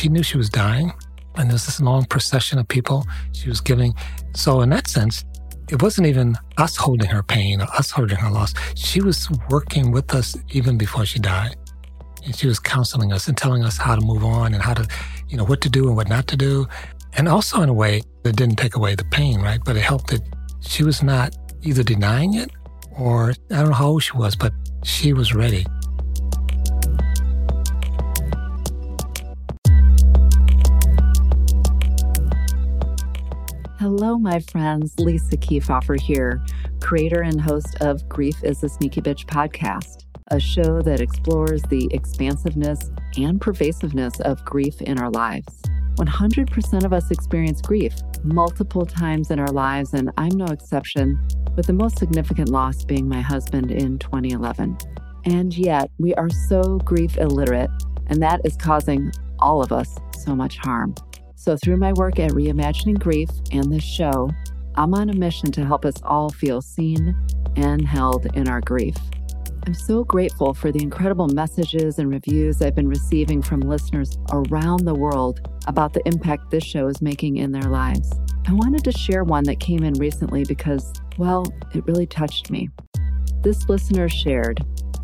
she knew she was dying. And there was this long procession of people she was giving. So, in that sense, it wasn't even us holding her pain or us holding her loss. She was working with us even before she died. And she was counseling us and telling us how to move on and how to, you know, what to do and what not to do. And also, in a way, it didn't take away the pain, right? But it helped that she was not either denying it or I don't know how old she was, but she was ready. Hello, my friends. Lisa Keefauver here, creator and host of Grief is a Sneaky Bitch podcast, a show that explores the expansiveness and pervasiveness of grief in our lives. 100% of us experience grief multiple times in our lives, and I'm no exception, with the most significant loss being my husband in 2011. And yet, we are so grief illiterate, and that is causing all of us so much harm. So, through my work at Reimagining Grief and this show, I'm on a mission to help us all feel seen and held in our grief. I'm so grateful for the incredible messages and reviews I've been receiving from listeners around the world about the impact this show is making in their lives. I wanted to share one that came in recently because, well, it really touched me. This listener shared,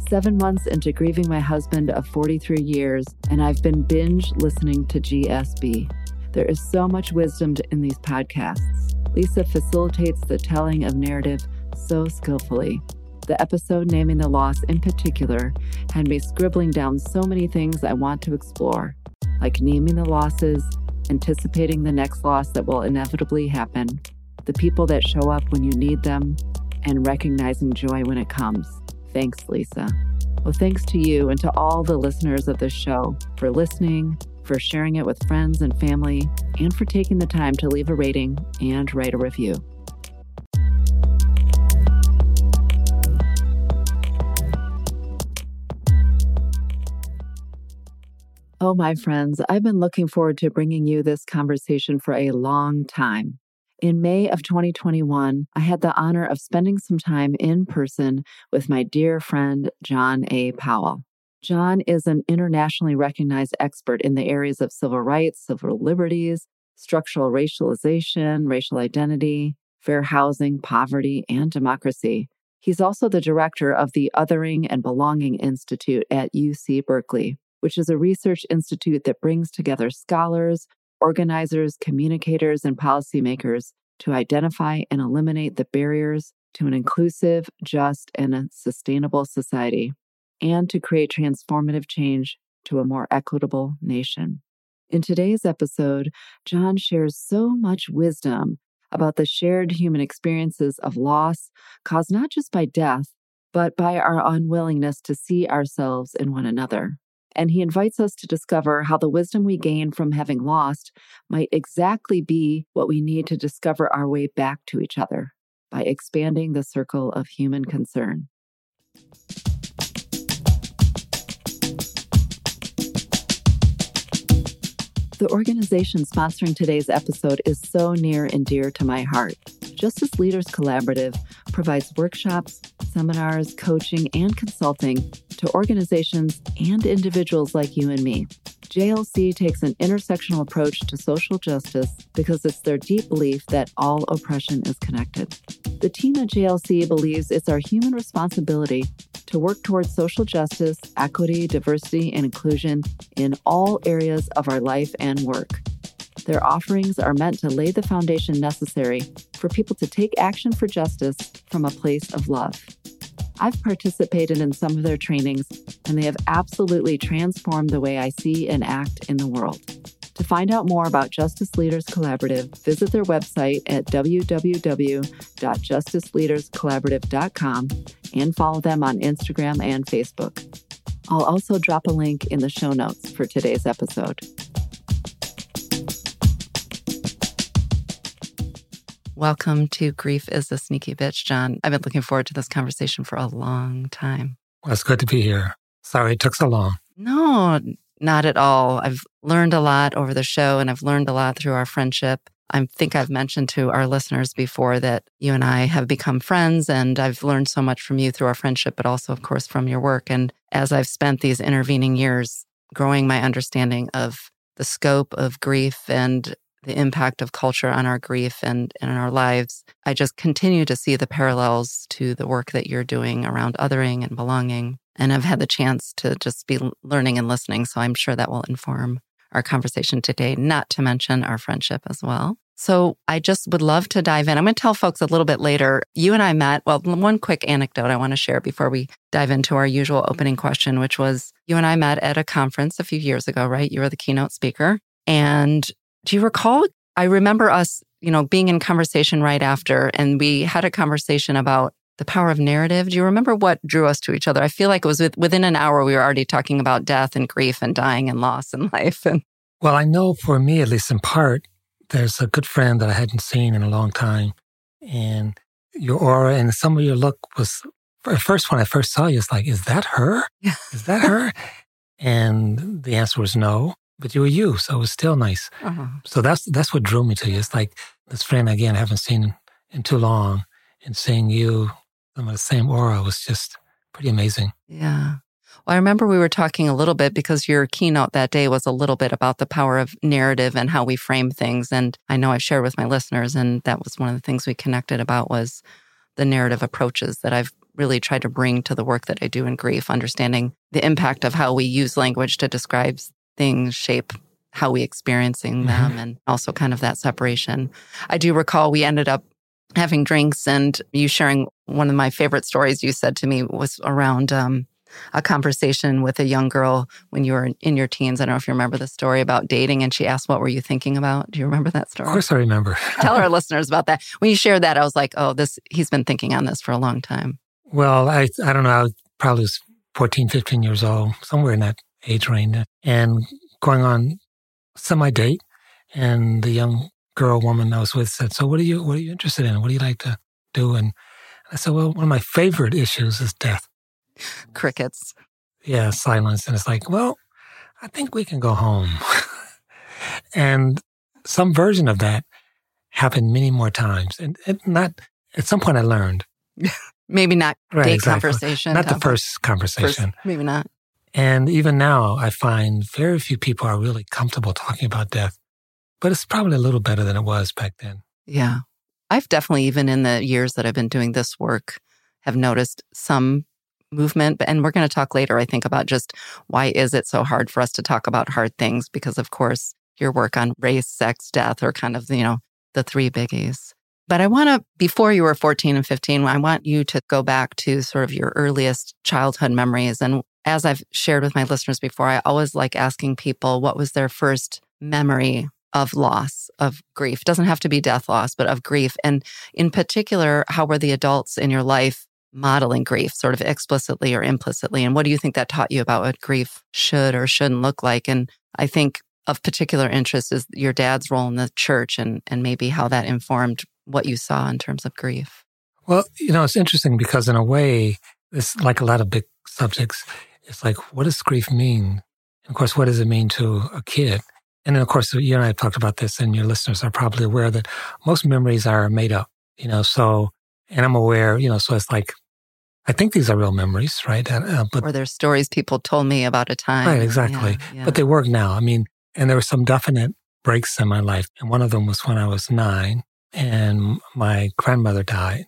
Seven months into grieving my husband of 43 years, and I've been binge listening to GSB. There is so much wisdom in these podcasts. Lisa facilitates the telling of narrative so skillfully. The episode naming the loss in particular had me scribbling down so many things I want to explore, like naming the losses, anticipating the next loss that will inevitably happen, the people that show up when you need them, and recognizing joy when it comes. Thanks, Lisa. Well, thanks to you and to all the listeners of this show for listening, for sharing it with friends and family, and for taking the time to leave a rating and write a review. Oh, my friends, I've been looking forward to bringing you this conversation for a long time. In May of 2021, I had the honor of spending some time in person with my dear friend, John A. Powell. John is an internationally recognized expert in the areas of civil rights, civil liberties, structural racialization, racial identity, fair housing, poverty, and democracy. He's also the director of the Othering and Belonging Institute at UC Berkeley, which is a research institute that brings together scholars, organizers, communicators, and policymakers to identify and eliminate the barriers to an inclusive, just, and sustainable society and to create transformative change to a more equitable nation. In today's episode, John shares so much wisdom about the shared human experiences of loss caused not just by death, but by our unwillingness to see ourselves in one another. And he invites us to discover how the wisdom we gain from having lost might exactly be what we need to discover our way back to each other by expanding the circle of human concern. The organization sponsoring today's episode is so near and dear to my heart. Justice Leaders Collaborative provides workshops, seminars, coaching, and consulting to organizations and individuals like you and me. JLC takes an intersectional approach to social justice because it's their deep belief that all oppression is connected. The team at JLC believes it's our human responsibility to work towards social justice, equity, diversity, and inclusion in all areas of our life and work. Their offerings are meant to lay the foundation necessary for people to take action for justice from a place of love. I've participated in some of their trainings, and they have absolutely transformed the way I see and act in the world. To find out more about Justice Leaders Collaborative, visit their website at www.justiceleaderscollaborative.com and follow them on Instagram and Facebook. I'll also drop a link in the show notes for today's episode. Welcome to Grief is a Sneaky Bitch, John. I've been looking forward to this conversation for a long time. Well, it's good to be here. Sorry it took so long. No, not at all. I've learned a lot over the show and I've learned a lot through our friendship. I think I've mentioned to our listeners before that you and I have become friends and I've learned so much from you through our friendship, but also, of course, from your work. And as I've spent these intervening years growing my understanding of the scope of grief and the impact of culture on our grief and, and in our lives, I just continue to see the parallels to the work that you're doing around othering and belonging. And I've had the chance to just be learning and listening. So I'm sure that will inform our conversation today, not to mention our friendship as well. So I just would love to dive in. I'm going to tell folks a little bit later. You and I met. Well, one quick anecdote I want to share before we dive into our usual opening question, which was you and I met at a conference a few years ago, right? You were the keynote speaker. And do you recall? I remember us, you know, being in conversation right after, and we had a conversation about the power of narrative. Do you remember what drew us to each other? I feel like it was within an hour we were already talking about death and grief and dying and loss in life. And well, I know for me, at least in part, there's a good friend that I hadn't seen in a long time, and your aura and some of your look was at first when I first saw you, it's like, is that her? Is that her? and the answer was no but you were you, so it was still nice. Uh-huh. So that's that's what drew me to you. It's like this friend again I haven't seen in too long, and seeing you, some the same aura was just pretty amazing. Yeah. Well, I remember we were talking a little bit because your keynote that day was a little bit about the power of narrative and how we frame things. And I know I've shared with my listeners, and that was one of the things we connected about was the narrative approaches that I've really tried to bring to the work that I do in grief, understanding the impact of how we use language to describe things shape how we experiencing mm-hmm. them and also kind of that separation. I do recall we ended up having drinks and you sharing one of my favorite stories you said to me was around um, a conversation with a young girl when you were in your teens. I don't know if you remember the story about dating and she asked, What were you thinking about? Do you remember that story? Of course I remember. Tell our listeners about that. When you shared that, I was like, Oh, this, he's been thinking on this for a long time. Well, I, I don't know. I probably was 14, 15 years old, somewhere in that age range. And going on semi date, and the young girl woman I was with said, "So what are you what are you interested in? What do you like to do?" And I said, "Well, one of my favorite issues is death." Crickets. Yeah, silence, and it's like, well, I think we can go home. and some version of that happened many more times, and, not at some point I learned. maybe not right, date exactly. conversation. Not the first conversation. First, maybe not. And even now, I find very few people are really comfortable talking about death, but it's probably a little better than it was back then. Yeah. I've definitely, even in the years that I've been doing this work, have noticed some movement. And we're going to talk later, I think, about just why is it so hard for us to talk about hard things? Because, of course, your work on race, sex, death are kind of, you know, the three biggies. But I want to, before you were 14 and 15, I want you to go back to sort of your earliest childhood memories and as I've shared with my listeners before, I always like asking people what was their first memory of loss, of grief. It doesn't have to be death loss, but of grief. And in particular, how were the adults in your life modeling grief, sort of explicitly or implicitly? And what do you think that taught you about what grief should or shouldn't look like? And I think of particular interest is your dad's role in the church and, and maybe how that informed what you saw in terms of grief. Well, you know, it's interesting because in a way, it's like a lot of big subjects it's like, what does grief mean? And of course, what does it mean to a kid? And then, of course, you and I have talked about this, and your listeners are probably aware that most memories are made up, you know. So, and I'm aware, you know, so it's like, I think these are real memories, right? Uh, but or there's stories people told me about a time. Right, exactly. Yeah, yeah. But they work now. I mean, and there were some definite breaks in my life. And one of them was when I was nine and my grandmother died.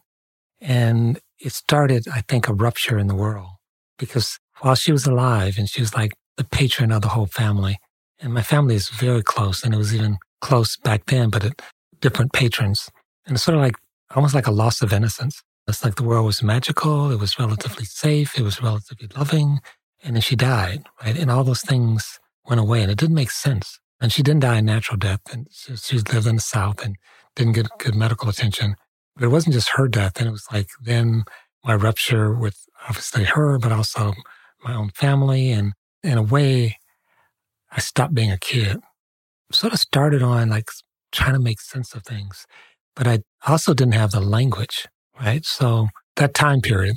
And it started, I think, a rupture in the world because while she was alive and she was like the patron of the whole family. And my family is very close and it was even close back then, but different patrons. And it's sort of like almost like a loss of innocence. It's like the world was magical. It was relatively safe. It was relatively loving. And then she died, right? And all those things went away and it didn't make sense. And she didn't die a natural death. And she, she lived in the South and didn't get good medical attention. But it wasn't just her death. And it was like then my rupture with obviously her, but also my own family. And in a way, I stopped being a kid. Sort of started on like trying to make sense of things, but I also didn't have the language, right? So that time period,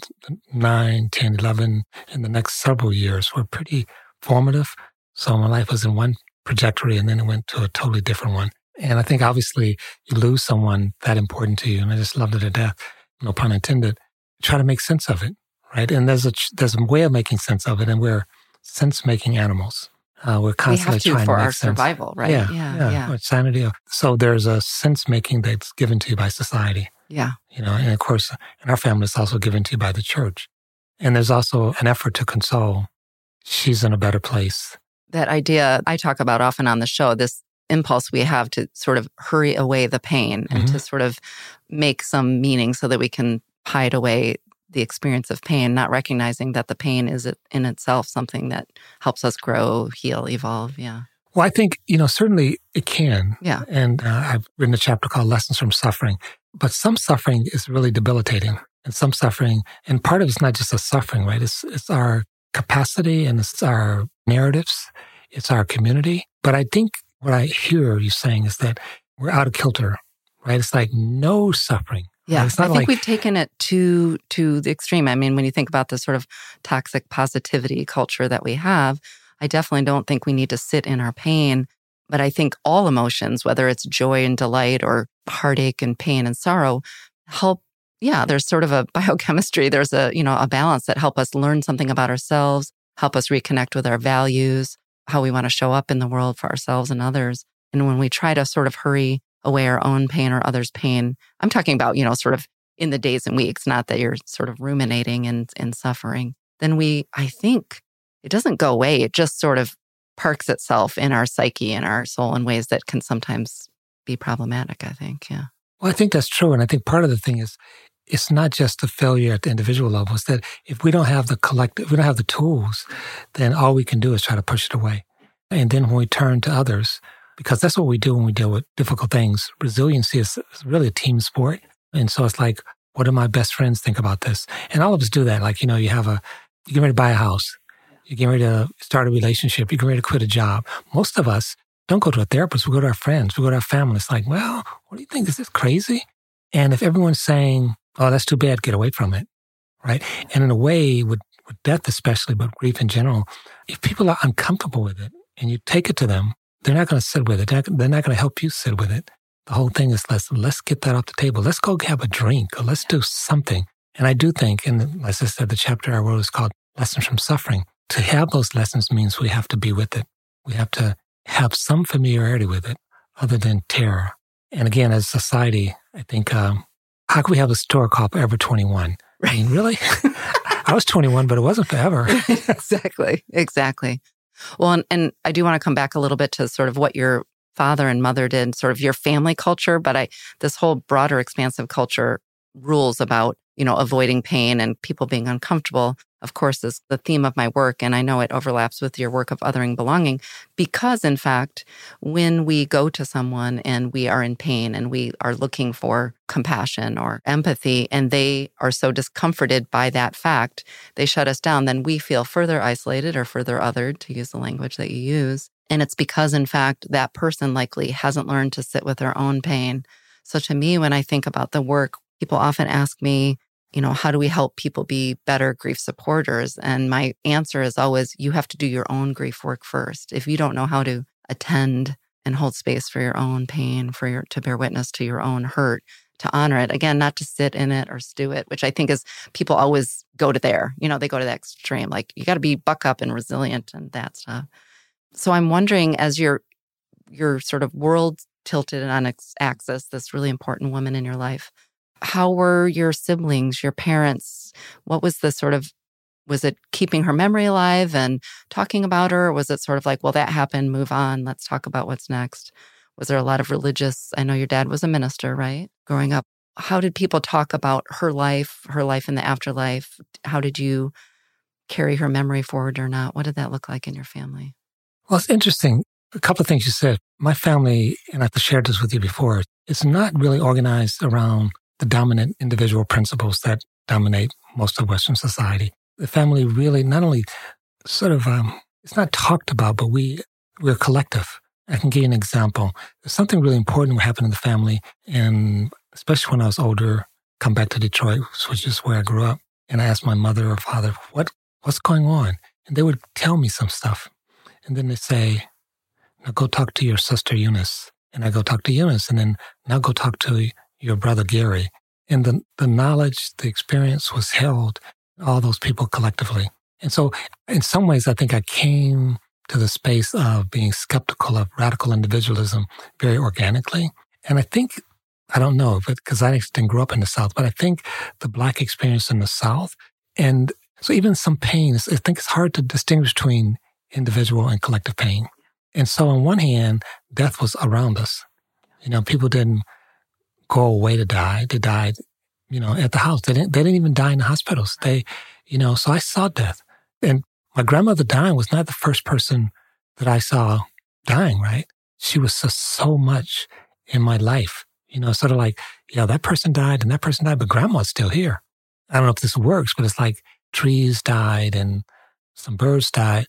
9, 10, 11, and the next several years were pretty formative. So my life was in one trajectory and then it went to a totally different one. And I think obviously you lose someone that important to you. And I just loved it to death. No pun intended. Try to make sense of it right? And there's a there's a way of making sense of it, and we're sense making animals. Uh, we're constantly we have to trying for to make our sense. survival, right? Yeah, yeah, yeah. yeah. Sanity. So there's a sense making that's given to you by society. Yeah. You know, and of course, in our family, it's also given to you by the church. And there's also an effort to console. She's in a better place. That idea I talk about often on the show, this impulse we have to sort of hurry away the pain and Mm-hmm. to sort of make some meaning so that we can hide away the experience of pain, not recognizing that the pain is in itself something that helps us grow, heal, evolve. Yeah. Well, I think, you know, certainly it can. Yeah. And uh, I've written a chapter called Lessons from Suffering. But some suffering is really debilitating. And some suffering, and part of it's not just the suffering, right? It's, it's our capacity and it's our narratives, it's our community. But I think what I hear you saying is that we're out of kilter, right? It's like no suffering. Yeah, I think like- we've taken it to to the extreme. I mean, when you think about the sort of toxic positivity culture that we have, I definitely don't think we need to sit in our pain. But I think all emotions, whether it's joy and delight or heartache and pain and sorrow, help. Yeah, there's sort of a biochemistry. There's a you know a balance that help us learn something about ourselves, help us reconnect with our values, how we want to show up in the world for ourselves and others. And when we try to sort of hurry away our own pain or others' pain, I'm talking about, you know, sort of in the days and weeks, not that you're sort of ruminating and, and suffering, then we, I think it doesn't go away. It just sort of parks itself in our psyche and our soul in ways that can sometimes be problematic, I think. Yeah. Well, I think that's true. And I think part of the thing is it's not just a failure at the individual level. It's that if we don't have the collective, we don't have the tools, then all we can do is try to push it away. And then when we turn to others, because that's what we do when we deal with difficult things, resiliency is really a team sport. And so it's like, what do my best friends think about this? And all of us do that. Like, you know, you have a, you get ready to buy a house. You're getting ready to start a relationship. You're getting ready to quit a job. Most of us don't go to a therapist. We go to our friends. We go to our family. It's like, well, what do you think? Is this crazy? And if everyone's saying, oh, that's too bad, get away from it. Right. And in a way, with, with death especially, but grief in general, if people are uncomfortable with it and you take it to them, they're not going to sit with it. They're not, not going to help you sit with it. The whole thing is let's, let's get that off the table. Let's go have a drink or let's do something. And I do think, and as I said, the chapter I wrote is called Lessons from Suffering. To have those lessons means we have to be with it. We have to have some familiarity with it other than terror. And again, as society, I think, um, how can we have a store called Forever 21? I mean, really? I was 21, but it wasn't forever. exactly. Exactly. Well, and, and I do want to come back a little bit to sort of what your father and mother did, sort of your family culture, but I this whole broader expansive culture rules about, you know, avoiding pain and people being uncomfortable, of course, is the theme of my work. And I know it overlaps with your work of othering belonging because, in fact, when we go to someone and we are in pain and we are looking for compassion or empathy, and they are so discomforted by that fact, they shut us down, then we feel further isolated or further othered, to use the language that you use. And it's because, in fact, that person likely hasn't learned to sit with their own pain. So to me, when I think about the work, people often ask me, you know, how do we help people be better grief supporters? And my answer is always, you have to do your own grief work first. If you don't know how to attend and hold space for your own pain, for your, to bear witness to your own hurt, to honor it, again, not to sit in it or stew it, which I think is people always go to there. You know, they go to that extreme. Like you got to be buck up and resilient and that stuff. So I'm wondering, as your your sort of world tilted and on its axis, this really important woman in your life, how were your siblings, your parents? What was the sort of was it keeping her memory alive and talking about her? Or was it sort of like, well, that happened, move on, let's talk about what's next? Was there a lot of religious? I know your dad was a minister, right? Growing up, how did people talk about her life, her life in the afterlife? How did you carry her memory forward or not? What did that look like in your family? Well, it's interesting. A couple of things you said. My family, and I've shared this with you before, it's not really organized around the dominant individual principles that dominate most of Western society. The family really not only sort of, um, it's not talked about, but we, we're collective. I can give you an example. Something really important happened in the family, and especially when I was older, come back to Detroit, which is where I grew up, and I asked my mother or father, what, what's going on? And they would tell me some stuff. And then they say, now go talk to your sister Eunice. And I go talk to Eunice. And then now go talk to your brother Gary. And the, the knowledge, the experience was held, all those people collectively. And so in some ways, I think I came to the space of being skeptical of radical individualism very organically. And I think, I don't know, but because I didn't grow up in the South, but I think the Black experience in the South, and so even some pain, I think it's hard to distinguish between individual and collective pain. And so on one hand, death was around us. You know, people didn't go away to die. They died, you know, at the house. They didn't, they didn't even die in the hospitals. They, you know, so I saw death. And my grandmother dying was not the first person that I saw dying, right? She was just so much in my life, you know, sort of like, yeah, that person died and that person died, but grandma's still here. I don't know if this works, but it's like trees died and some birds died.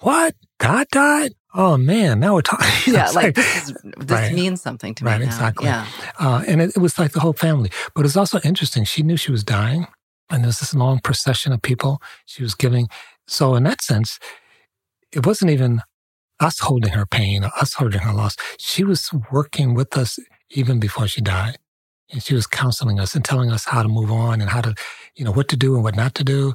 What? God died? Oh man, now we're talking. Yeah, like, like, this, is, this right. means something to me. Right, now. exactly. Yeah. Uh, and it, it, was like the whole family. But it was also interesting. She knew she was dying, and there was this long procession of people she was giving. So in that sense, it wasn't even us holding her pain or us holding her loss. She was working with us even before she died. And she was counseling us and telling us how to move on and how to, you know, what to do and what not to do.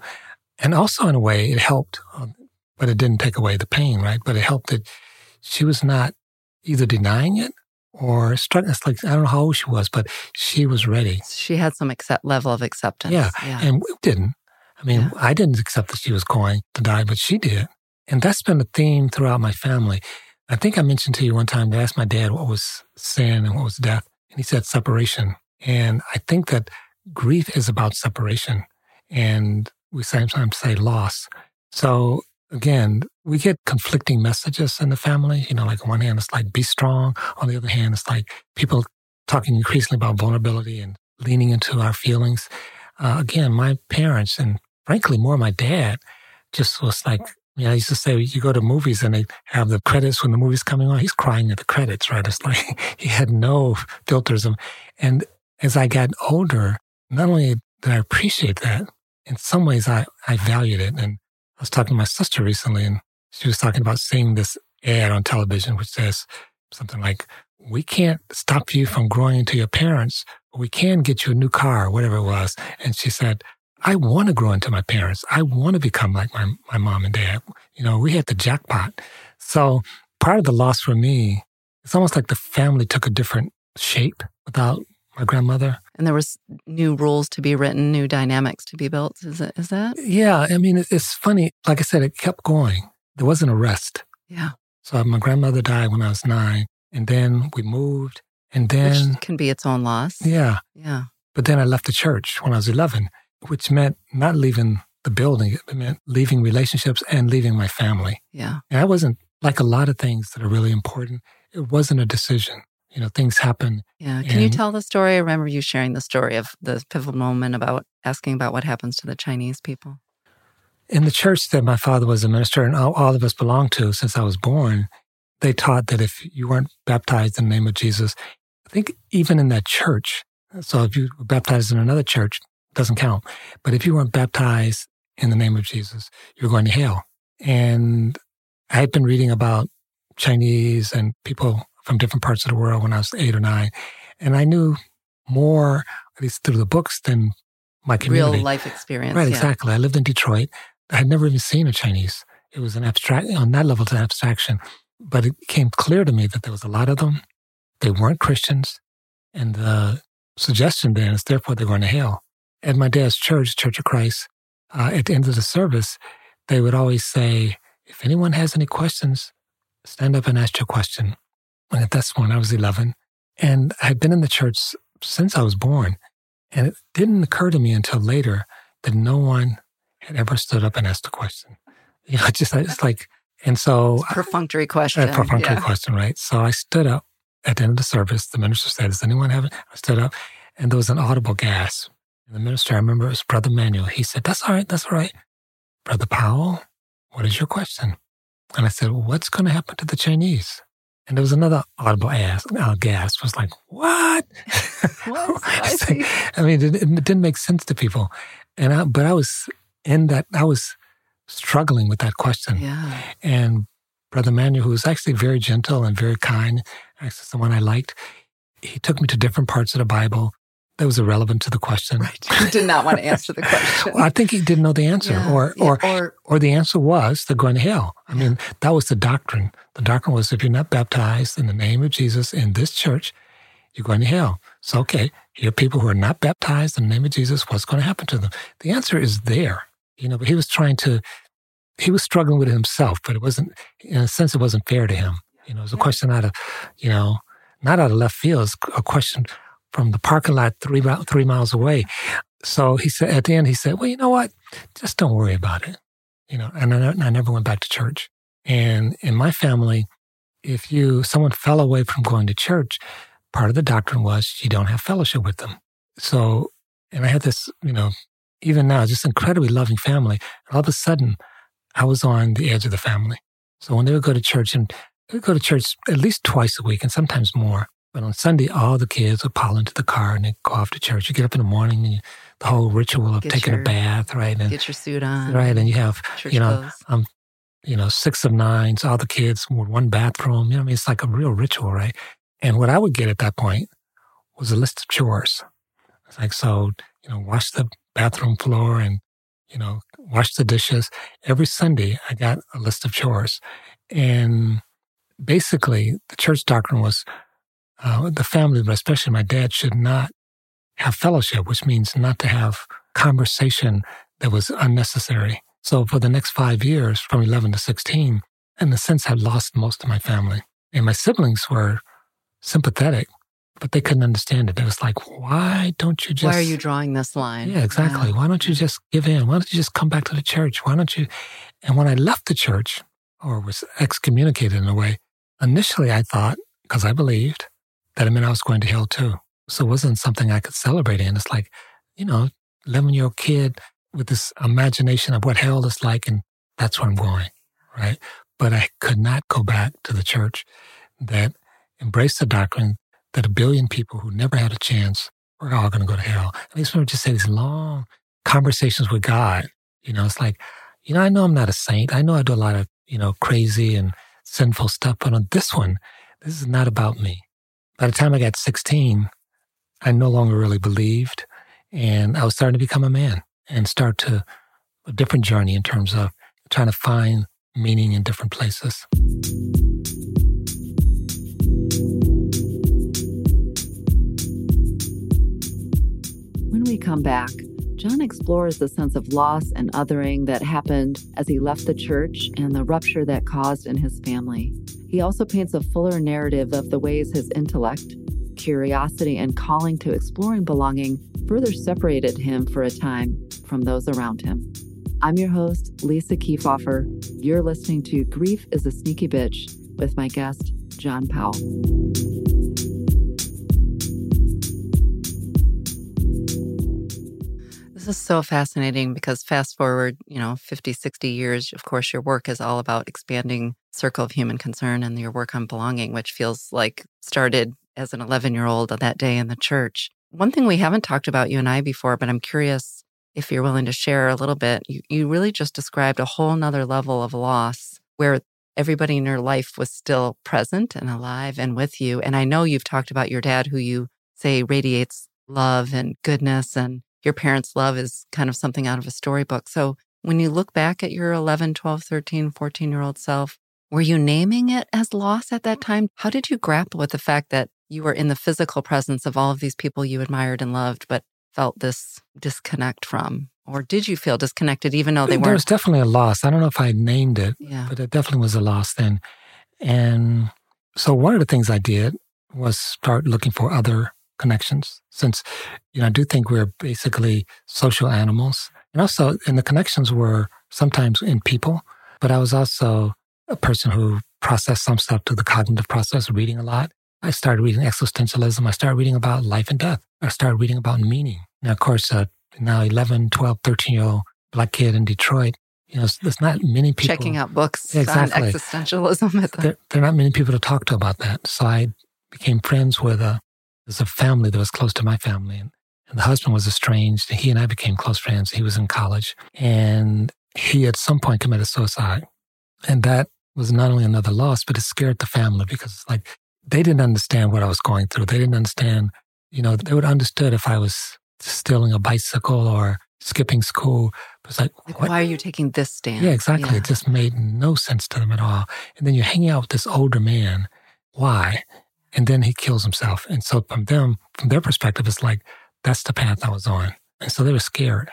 And also in a way, it helped um, but it didn't take away the pain, right? But it helped that she was not either denying it or struggling. It's like, I don't know how old she was, but she was ready. She had some accept, level of acceptance. Yeah. yeah. And we didn't. I mean, yeah. I didn't accept that she was going to die, but she did. And that's been a theme throughout my family. I think I mentioned to you one time, I asked my dad what was sin and what was death. And he said separation. And I think that grief is about separation. And we sometimes say loss. So again, we get conflicting messages in the family. You know, like on one hand, it's like be strong. On the other hand, it's like people talking increasingly about vulnerability and leaning into our feelings. Uh, again, my parents and frankly, more my dad just was like, you know, I used to say, you go to movies and they have the credits when the movie's coming on. He's crying at the credits, right? It's like he had no filters. And as I got older, not only did I appreciate that, in some ways I, I valued it. And I was talking to my sister recently and she was talking about seeing this ad on television, which says something like, we can't stop you from growing into your parents, but we can get you a new car, whatever it was. And she said, I want to grow into my parents. I want to become like my, my mom and dad. You know, we had the jackpot. So part of the loss for me, it's almost like the family took a different shape without my grandmother. And there was new rules to be written, new dynamics to be built. Is it? Is that? Yeah. I mean, it's funny. Like I said, it kept going. There wasn't a rest. Yeah. So my grandmother died when I was nine, and then we moved, and then which can be its own loss. Yeah. Yeah. But then I left the church when I was eleven, which meant not leaving the building. It meant leaving relationships and leaving my family. Yeah. And that wasn't like a lot of things that are really important. It wasn't a decision you know, things happen. Yeah. Can and, you tell the story? I remember you sharing the story of the pivotal moment about asking about what happens to the Chinese people. In the church that my father was a minister and all, all of us belonged to since I was born, they taught that if you weren't baptized in the name of Jesus, I think even in that church, so if you were baptized in another church, it doesn't count. But if you weren't baptized in the name of Jesus, you're going to hell. And I had been reading about Chinese and people from different parts of the world when I was eight or nine. And I knew more, at least through the books, than my community. Real life experience. Right, yeah. exactly. I lived in Detroit. I had never even seen a Chinese. It was an abstract, on that level, it's an abstraction. But it came clear to me that there was a lot of them. They weren't Christians. And the suggestion then is therefore they're going to hell. At my dad's church, Church of Christ, uh, at the end of the service, they would always say, if anyone has any questions, stand up and ask your question. And at this point, I was 11. And I had been in the church since I was born. And it didn't occur to me until later that no one had ever stood up and asked a question. You know, just it's like, and so perfunctory question. A perfunctory yeah. question, right? So I stood up at the end of the service. The minister said, "Does anyone have it?" I stood up, and there was an audible gasp. And the minister, I remember, it was Brother Manuel. He said, "That's all right. That's all right, Brother Powell. What is your question?" And I said, well, "What's going to happen to the Chinese?" And there was another audible ask, uh, gasp. was like, what? what? I, I mean, it, it, didn't make sense to people. And I, but I was in that, I was struggling with that question. Yeah. And Brother Manuel, who was actually very gentle and very kind, actually someone I liked, he took me to different parts of the Bible that was irrelevant to the question. Right. He did not want to answer the question. well, I think he didn't know the answer, yeah. or, or, yeah. or or the answer was they're going to hell. I mean, that was the doctrine. The doctrine was if you're not baptized in the name of Jesus in this church, you're going to hell. So, okay, here are people who are not baptized in the name of Jesus. What's going to happen to them? The answer is there. You know, but he was trying to, he was struggling with it himself, but it wasn't, in a sense, it wasn't fair to him. You know, it was a question out of, you know, not out of left field. It's a question from the parking lot three, three miles away. So he said, at the end, he said, well, you know what? Just don't worry about it. You know, and I, I never went back to church. And in my family, if you, someone fell away from going to church, part of the doctrine was you don't have fellowship with them. So, and I had this, you know, even now, just incredibly loving family. And All of a sudden, I was on the edge of the family. So when they would go to church, and go to church at least twice a week and sometimes more. But on Sunday, all the kids would pile into the car and they go off to church. You get up in the morning and you, the whole ritual of get taking your, a bath, right? And get your suit on, right? And you have, you know, um, you know, six of nines, all the kids with one bathroom. You know, I mean, it's like a real ritual, right? And what I would get at that point was a list of chores. It's like, so, you know, wash the bathroom floor and, you know, wash the dishes. Every Sunday, I got a list of chores. And basically, the church doctrine was uh, the family, but especially my dad, should not have fellowship, which means not to have conversation that was unnecessary. So for the next five years, from 11 to 16, in a sense, I lost most of my family. And my siblings were sympathetic, but they couldn't understand it. It was like, why don't you just. Why are you drawing this line? Yeah, exactly. Why don't you just give in? Why don't you just come back to the church? Why don't you? And when I left the church or was excommunicated in a way, initially I thought, because I believed, that it meant I was going to hell too. So it wasn't something I could celebrate in. It's like, you know, 11 year old kid with this imagination of what hell is like, and that's where I'm going, right? But I could not go back to the church that embraced the doctrine that a billion people who never had a chance were all going to go to hell. And want to just say these long conversations with God. You know, it's like, you know, I know I'm not a saint. I know I do a lot of, you know, crazy and sinful stuff, but on this one, this is not about me. By the time I got 16, I no longer really believed. And I was starting to become a man and start to a different journey in terms of trying to find meaning in different places. When we come back, John explores the sense of loss and othering that happened as he left the church and the rupture that caused in his family. He also paints a fuller narrative of the ways his intellect, curiosity, and calling to exploring belonging further separated him for a time from those around him. I'm your host, Lisa Keefauver. You're listening to Grief is a Sneaky Bitch with my guest, John Powell. So fascinating because fast forward, you know, 50, 60 years, of course, your work is all about expanding circle of human concern and your work on belonging, which feels like started as an 11 year old on that day in the church. One thing we haven't talked about, you and I, before, but I'm curious if you're willing to share a little bit. You, you really just described a whole nother level of loss where everybody in your life was still present and alive and with you. And I know you've talked about your dad, who you say radiates love and goodness and your parents' love is kind of something out of a storybook. So when you look back at your 11, 12, 13, 14 year old self, were you naming it as loss at that time? How did you grapple with the fact that you were in the physical presence of all of these people you admired and loved, but felt this disconnect from? Or did you feel disconnected even though they weren't? There was definitely a loss. I don't know if I named it, yeah. but it definitely was a loss then. And so one of the things I did was start looking for other connections since, you know, I do think we're basically social animals. And also, and the connections were sometimes in people, but I was also a person who processed some stuff through the cognitive process, reading a lot. I started reading existentialism. I started reading about life and death. I started reading about meaning. Now, of course, uh, now 11, 12, 13 year old black kid in Detroit, you know, there's not many people checking out books exactly. on existentialism. The- there, there, are not many people to talk to about that. So I became friends with a there's a family that was close to my family. And, and the husband was estranged. He and I became close friends. He was in college and he at some point committed suicide. And that was not only another loss, but it scared the family because like they didn't understand what I was going through. They didn't understand You know, they would have understood if I was stealing a bicycle or skipping school. But it's like, like why are you taking this stand? Yeah, exactly. Yeah. It just made no sense to them at all. And then you're hanging out with this older man. Why? And then he kills himself. And so from them, from their perspective, it's like, that's the path I was on. And so they were scared.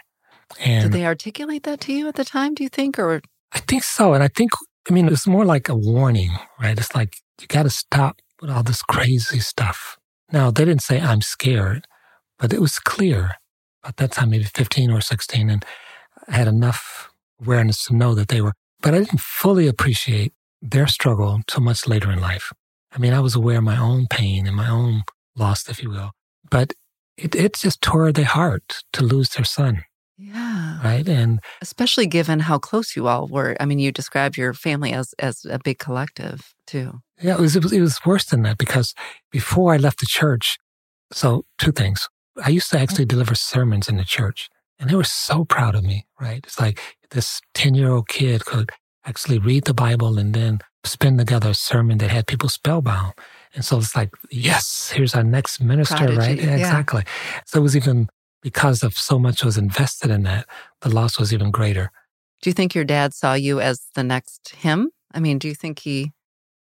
And did they articulate that to you at the time, do you think? Or I think so. And I think, I mean, it's more like a warning, right? It's like, you got to stop with all this crazy stuff. Now, they didn't say, I'm scared, but it was clear at that time, maybe 15 or 16, and I had enough awareness to know that they were, but I didn't fully appreciate their struggle until much later in life. I mean, I was aware of my own pain and my own loss, if you will, but it, it just tore their heart to lose their son. Yeah. Right. And especially given how close you all were. I mean, you described your family as, as a big collective too. Yeah. It was, it was, it was worse than that because before I left the church, so two things. I used to actually mm-hmm. deliver sermons in the church and they were so proud of me, right? It's like this 10 year old kid could actually read the Bible and then spin together a sermon that had people spellbound. And so it's like, yes, here's our next minister, Prodigy, right? Yeah, exactly. So it was even because of so much was invested in that, the loss was even greater. Do you think your dad saw you as the next him? I mean, do you think he?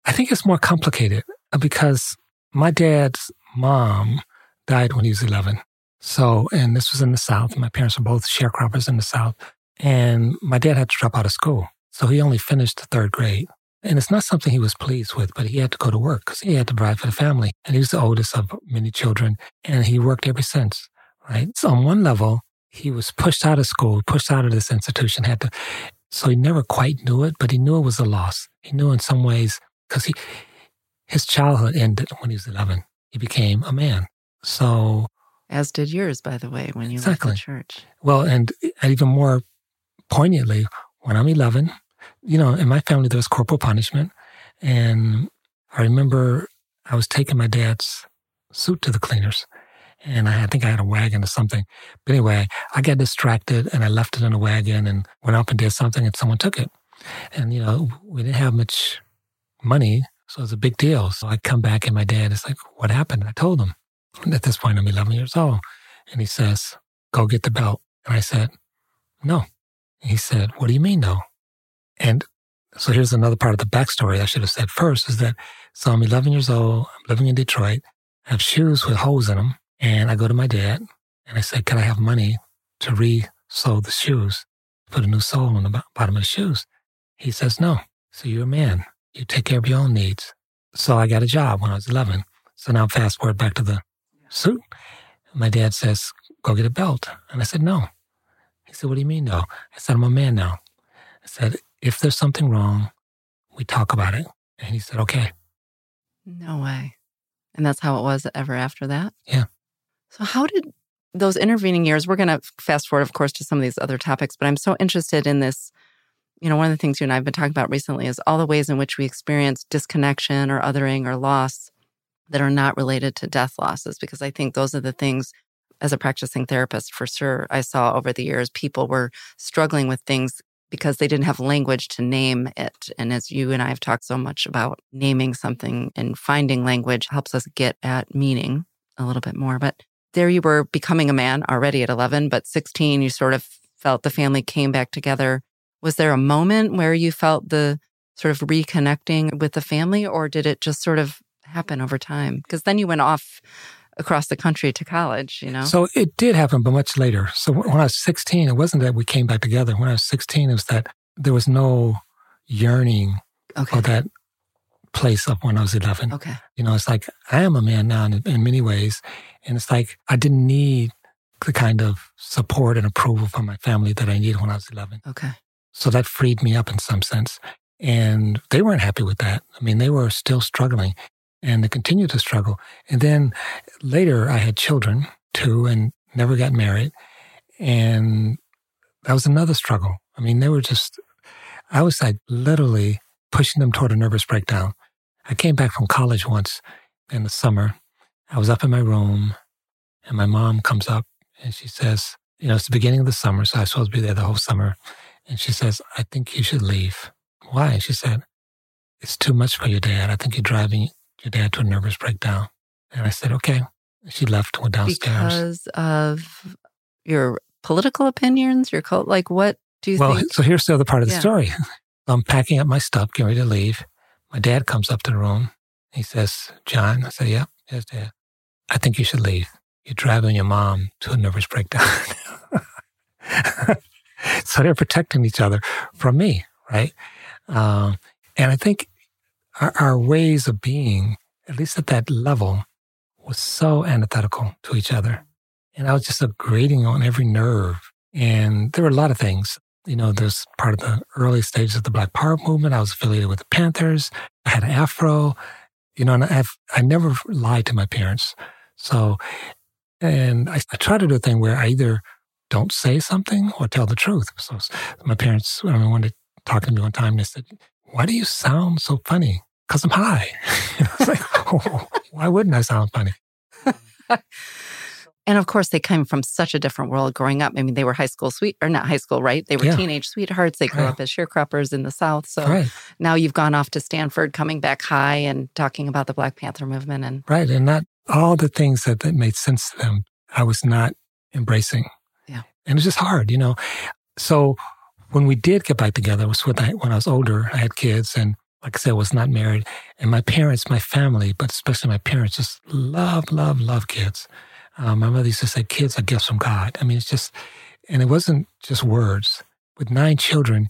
I think it's more complicated because my dad's mom died when he was 11. So, and this was in the South. My parents were both sharecroppers in the South. And my dad had to drop out of school. So he only finished the third grade. And it's not something he was pleased with, but he had to go to work because he had to provide for the family. And he was the oldest of many children. And he worked ever since, right? So on one level, he was pushed out of school, pushed out of this institution, had to, so he never quite knew it, but he knew it was a loss. He knew in some ways because he, his childhood ended when he was 11. He became a man. So, as did yours, by the way, when you exactly. left the church. Well, and even more poignantly, when I'm 11, you know, in my family, there was corporal punishment. And I remember I was taking my dad's suit to the cleaners. And I, think I had a wagon or something. But anyway, I got distracted and I left it in a wagon and went up and did something and someone took it. And, you know, we didn't have much money. So it was a big deal. So I come back and my dad is like, what happened? I told him. And at this point, I'm 11 years old. And he says, go get the belt. And I said, no. And he said, what do you mean, no? And so here's another part of the backstory I should have said first is that, so I'm 11 years old. I'm living in Detroit. I have shoes with holes in them. And I go to my dad and I say, can I have money to re-sole the shoes, put a new sole on the bottom of the shoes? He says, no. So you're a man. You take care of your own needs. So I got a job when I was 11. So now fast forward back to the suit. My dad says, go get a belt. And I said, no. He said, what do you mean, no? I said, I'm a man now. I said, if there's something wrong, we talk about it. And he said, okay. No way. And that's how it was ever after that? Yeah. So, how did those intervening years, we're going to fast forward, of course, to some of these other topics, but I'm so interested in this. You know, one of the things you and I have been talking about recently is all the ways in which we experience disconnection or othering or loss that are not related to death losses, because I think those are the things as a practicing therapist for sure I saw over the years people were struggling with things because they didn't have language to name it. And as you and I have talked so much about naming something and finding language helps us get at meaning a little bit more. But there you were becoming a man already at 11, but 16, you sort of felt the family came back together. Was there a moment where you felt the sort of reconnecting with the family, or did it just sort of happen over time? Because then you went off across the country to college, you know? So it did happen, but much later. So when I was 16, it wasn't that we came back together. When I was 16, it was that there was no yearning okay. that place of when I was 11. Okay. You know, it's like I am a man now in, in many ways. And it's like I didn't need the kind of support and approval from my family that I needed when I was 11. Okay. So that freed me up in some sense. And they weren't happy with that. I mean, they were still struggling and they continued to struggle. And then later I had children too and never got married. And that was another struggle. I mean, they were just, I was like literally pushing them toward a nervous breakdown. I came back from college once in the summer. I was up in my room and my mom comes up and she says, you know, it's the beginning of the summer, so I was supposed to be there the whole summer. And she says, I think you should leave. Why? She said, it's too much for your dad. I think you're driving your dad to a nervous breakdown. And I said, okay. She left, went downstairs. Because of your political opinions, your cult, like what do you well, think? so here's the other part of the Yeah. story. I'm packing up my stuff, getting ready to leave. My dad comes up to the room. He says, John, I said, yep, yes, dad. I think you should leave. You're driving your mom to a nervous breakdown. so they're protecting each other from me, right? Um, and I think our, our ways of being, at least at that level, was so antithetical to each other. And I was just a grating on every nerve. And there were a lot of things. You know, there's part of the early stages of the Black Power movement. I was affiliated with the Panthers. I had an afro. You know, and I've, I never lied to my parents. So, and I, I try to do a thing where I either don't say something or tell the truth. So my parents, I when they talked to me one time, they said, why do you sound so funny? Because I'm high. I was like, oh, why wouldn't I sound funny? And of course, they came from such a different world growing up. I mean, they were high school sweet or not high school, right? They were Yeah. teenage sweethearts. They grew up as sharecroppers in the South. So Right, now you've gone off to Stanford, coming back high and talking about the Black Panther movement. And right. And not all the things that, that made sense to them, I was not embracing. Yeah. And it's just hard, you know. So when we did get back together, it was when I, when I was older, I had kids and like I said, was not married. And my parents, my family, but especially my parents, just love, love, love kids. Um, my mother used to say, kids are gifts from God. I mean, it's just, and it wasn't just words. With nine children,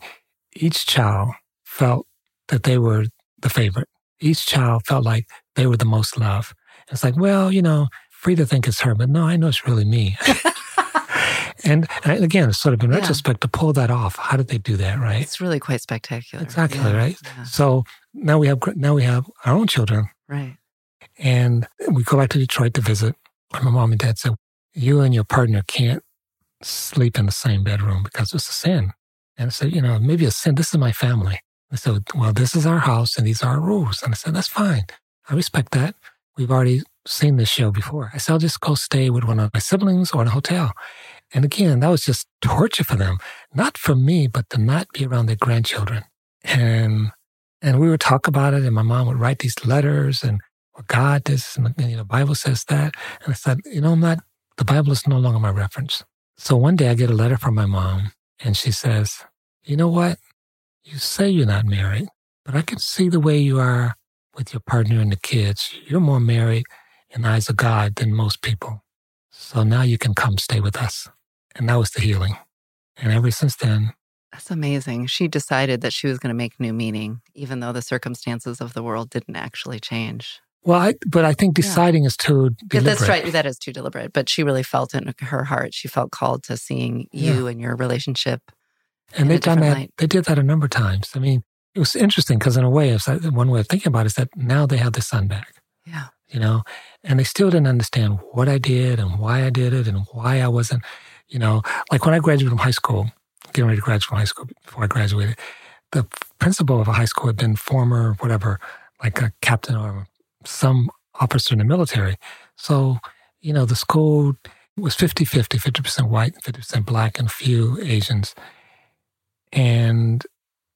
each child felt that they were the favorite. Each child felt like they were the most loved. It's like, well, you know, free to think it's her, but no, I know it's really me. and, and again, it's sort of in Yeah. retrospect to pull that off. How did they do that, right? it's really quite spectacular. Exactly, Yeah, right? yeah, So now we have now we have our own children, right. and we go back to Detroit to visit. And my mom and dad said, "You and your partner can't sleep in the same bedroom because it's a sin." And I said, "You know, maybe a sin. This is my family." I said, "Well, this is our house, and these are our rules." And I said, "That's fine. I respect that. We've already seen this show before." I said, "I'll just go stay with one of my siblings or in a hotel." And again, that was just torture for them, not for me, but to not be around their grandchildren. And and we would talk about it, and my mom would write these letters, and well, God this, and you know, the Bible says that. And I said, you know, I'm not. The Bible is no longer my reference. So one day I get a letter from my mom, and she says, "You know what? You say you're not married, but I can see the way you are with your partner and the kids. You're more married in the eyes of God than most people. So now you can come stay with us." And that was the healing. And ever since then, That's amazing. She decided that she was going to make new meaning, even though the circumstances of the world didn't actually change. well, I, but I think Yeah. deciding is too Yeah, deliberate. that's right. That is too deliberate. But she really felt it in her heart. She felt called to seeing you and your relationship. And they've done that. light. They did that a number of times. I mean, it was interesting because in a way, it's like, one way of thinking about it is that now they have their son back, Yeah. you know, and they still didn't understand what I did and why I did it and why I wasn't, you know, like when I graduated from high school, getting ready to graduate from high school before I graduated, the principal of a high school had been former, whatever, like a captain or some officer in the military. So, you know, the school was 50 50, 50% white, 50% black, and a few Asians. And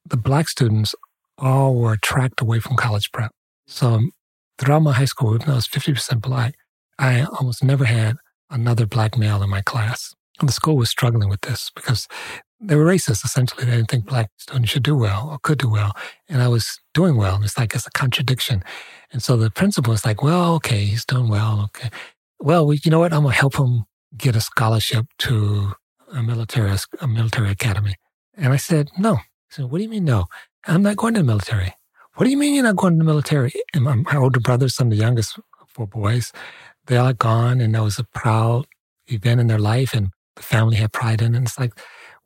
the black students all were tracked away from college prep. So throughout my high school, even though I was 50% black, I almost never had another black male in my class. The school was struggling with this because they were racist, essentially. They didn't think black students should do well or could do well. And I was doing well. And it's like, it's a contradiction. And so the principal was like, well, okay, he's doing well. Okay. Well, we, you know what? I'm going to help him get a scholarship to a military, a military academy. And I said, no. He said, what do you mean, no? I'm not going to the military. What do you mean you're not going to the military? And my, my older brothers, some of the youngest four boys, they all gone. And that was a proud event in their life. And the family had pride in it. And it's like,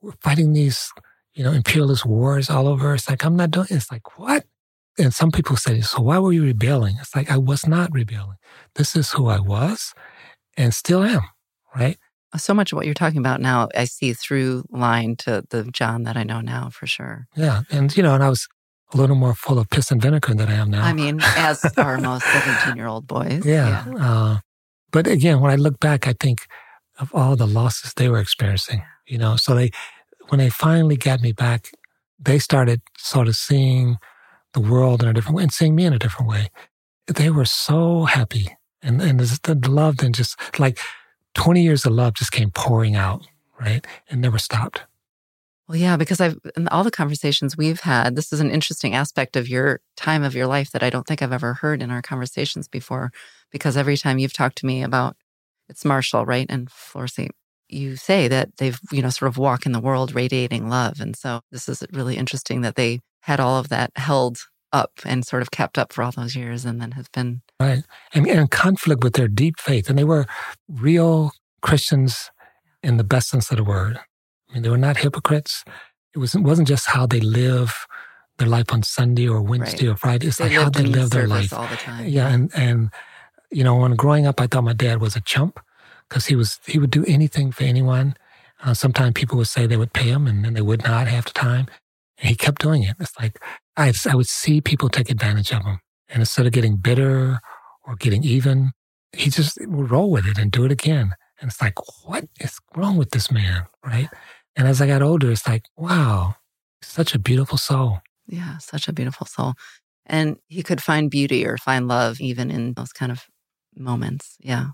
we're fighting these, you know, imperialist wars all over. It's like, I'm not doing It's like, what? And some people say, so why were you rebelling? It's like, I was not rebelling. This is who I was and still am, right? So much of what you're talking about now, I see through line to the John that I know now for sure. Yeah. And, you know, and I was a little more full of piss and vinegar than I am now. I mean, as are most 17 year old boys. yeah. Uh, but again, when I look back, I think of all the losses they were experiencing, you know, so they, when they finally got me back, they started sort of seeing the world in a different way and seeing me in a different way. They were so happy And, and the love then just like 20 years of love just came pouring out, right? And never stopped. Well, yeah, because I've, in all the conversations we've had, this is an interesting aspect of your time of your life that I don't think I've ever heard in our conversations before. Because every time you've talked to me about it's Marshall, right? And Florcy, you say that they've, you know, sort of walk in the world radiating love. And so this is really interesting that they had all of that held up and sort of kept up for all those years and then has been. Right. And, and conflict with their deep faith. And they were real Christians in the best sense of the word. I mean, they were not hypocrites. It wasn't, wasn't just how they live their life on Sunday or Wednesday right. or Friday. It's they like how they live their life. all the time. Yeah. And, and, you know, when growing up, I thought my dad was a chump because he was, he would do anything for anyone. Uh, sometimes people would say they would pay him and then they would not half the time. And he kept doing it. It's like I, I would see people take advantage of him. And instead of getting bitter or getting even, he just would roll with it and do it again. And it's like, what is wrong with this man? Right. And as I got older, it's like, wow, such a beautiful soul. Yeah, such a beautiful soul. And he could find beauty or find love even in those kind of moments. Yeah.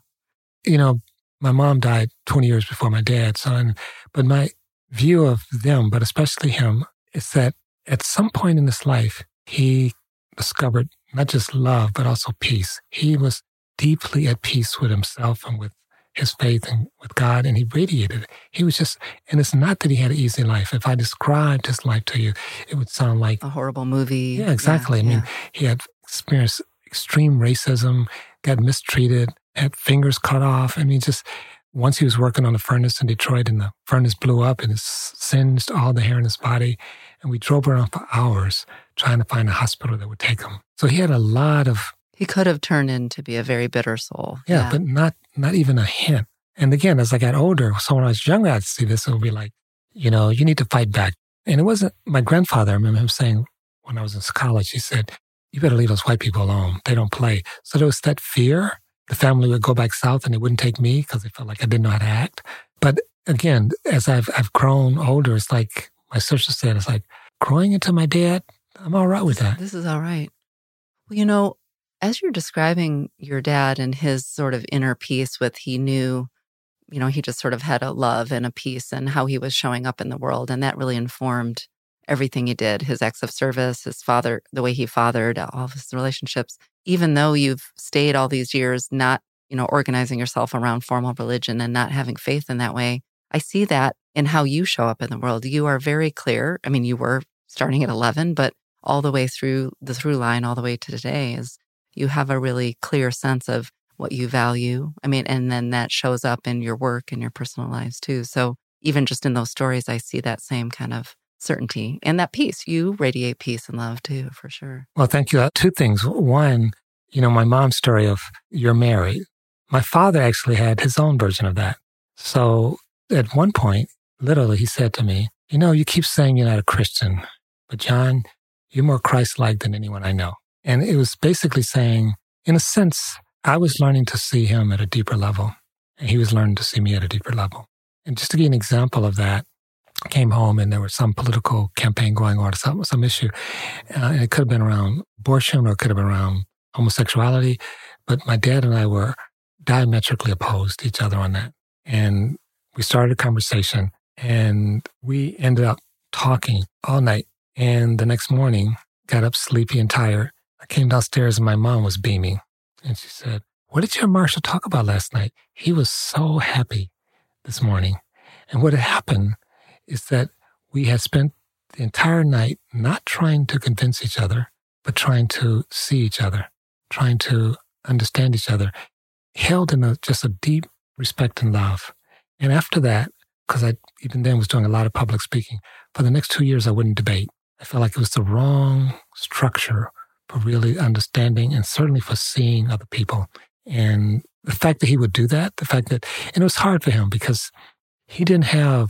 You know, my mom died 20 years before my dad. So, and, but my view of them, but especially him, is that at some point in his life, he discovered not just love, but also peace. He was deeply at peace with himself and with his faith and with God, and he radiated it. He was just, and it's not that he had an easy life. If I described his life to you, it would sound like a horrible movie. Yeah, exactly. Yeah, I mean, yeah. he had experienced extreme racism, got mistreated, had fingers cut off. I mean, just once he was working on a furnace in Detroit and the furnace blew up and it singed all the hair in his body. And we drove around for hours trying to find a hospital that would take him. So he had a lot of. He could have turned into be a very bitter soul. Yeah, yeah. but not not even a hint. And again, as I got older, so when I was younger, I'd see this, it would be like, you know, you need to fight back. And it wasn't my grandfather. I remember him saying when I was in college, he said, you better leave those white people alone. They don't play. So there was that fear the family would go back south and they wouldn't take me because they felt like I didn't know how to act. But again, as I've, I've grown older, it's like my sister said, it's like growing into my dad, I'm all right with that. This is all right. Well, you know, as you're describing your dad and his sort of inner peace with he knew, you know, he just sort of had a love and a peace and how he was showing up in the world. And that really informed everything he did his acts of service, his father, the way he fathered, all of his relationships even though you've stayed all these years not, you know, organizing yourself around formal religion and not having faith in that way, I see that in how you show up in the world. You are very clear. I mean, you were starting at 11, but all the way through the through line, all the way to today, is you have a really clear sense of what you value. I mean, and then that shows up in your work and your personal lives too. So even just in those stories, I see that same kind of certainty and that peace. You radiate peace and love too, for sure. Well, thank you. Uh, two things. One, you know, my mom's story of you're married. My father actually had his own version of that. So at one point, literally, he said to me, You know, you keep saying you're not a Christian, but John, you're more Christ like than anyone I know. And it was basically saying, in a sense, I was learning to see him at a deeper level, and he was learning to see me at a deeper level. And just to give an example of that, came home and there was some political campaign going on, some some issue, uh, and it could have been around abortion or it could have been around homosexuality. But my dad and I were diametrically opposed to each other on that, and we started a conversation, and we ended up talking all night. And the next morning, got up sleepy and tired. I came downstairs and my mom was beaming, and she said, "What did your Marshall talk about last night? He was so happy this morning." And what had happened is that we had spent the entire night not trying to convince each other, but trying to see each other, trying to understand each other, held in a, just a deep respect and love. And after that, because I even then was doing a lot of public speaking, for the next two years, I wouldn't debate. I felt like it was the wrong structure for really understanding and certainly for seeing other people. And the fact that he would do that, the fact that, and it was hard for him because he didn't have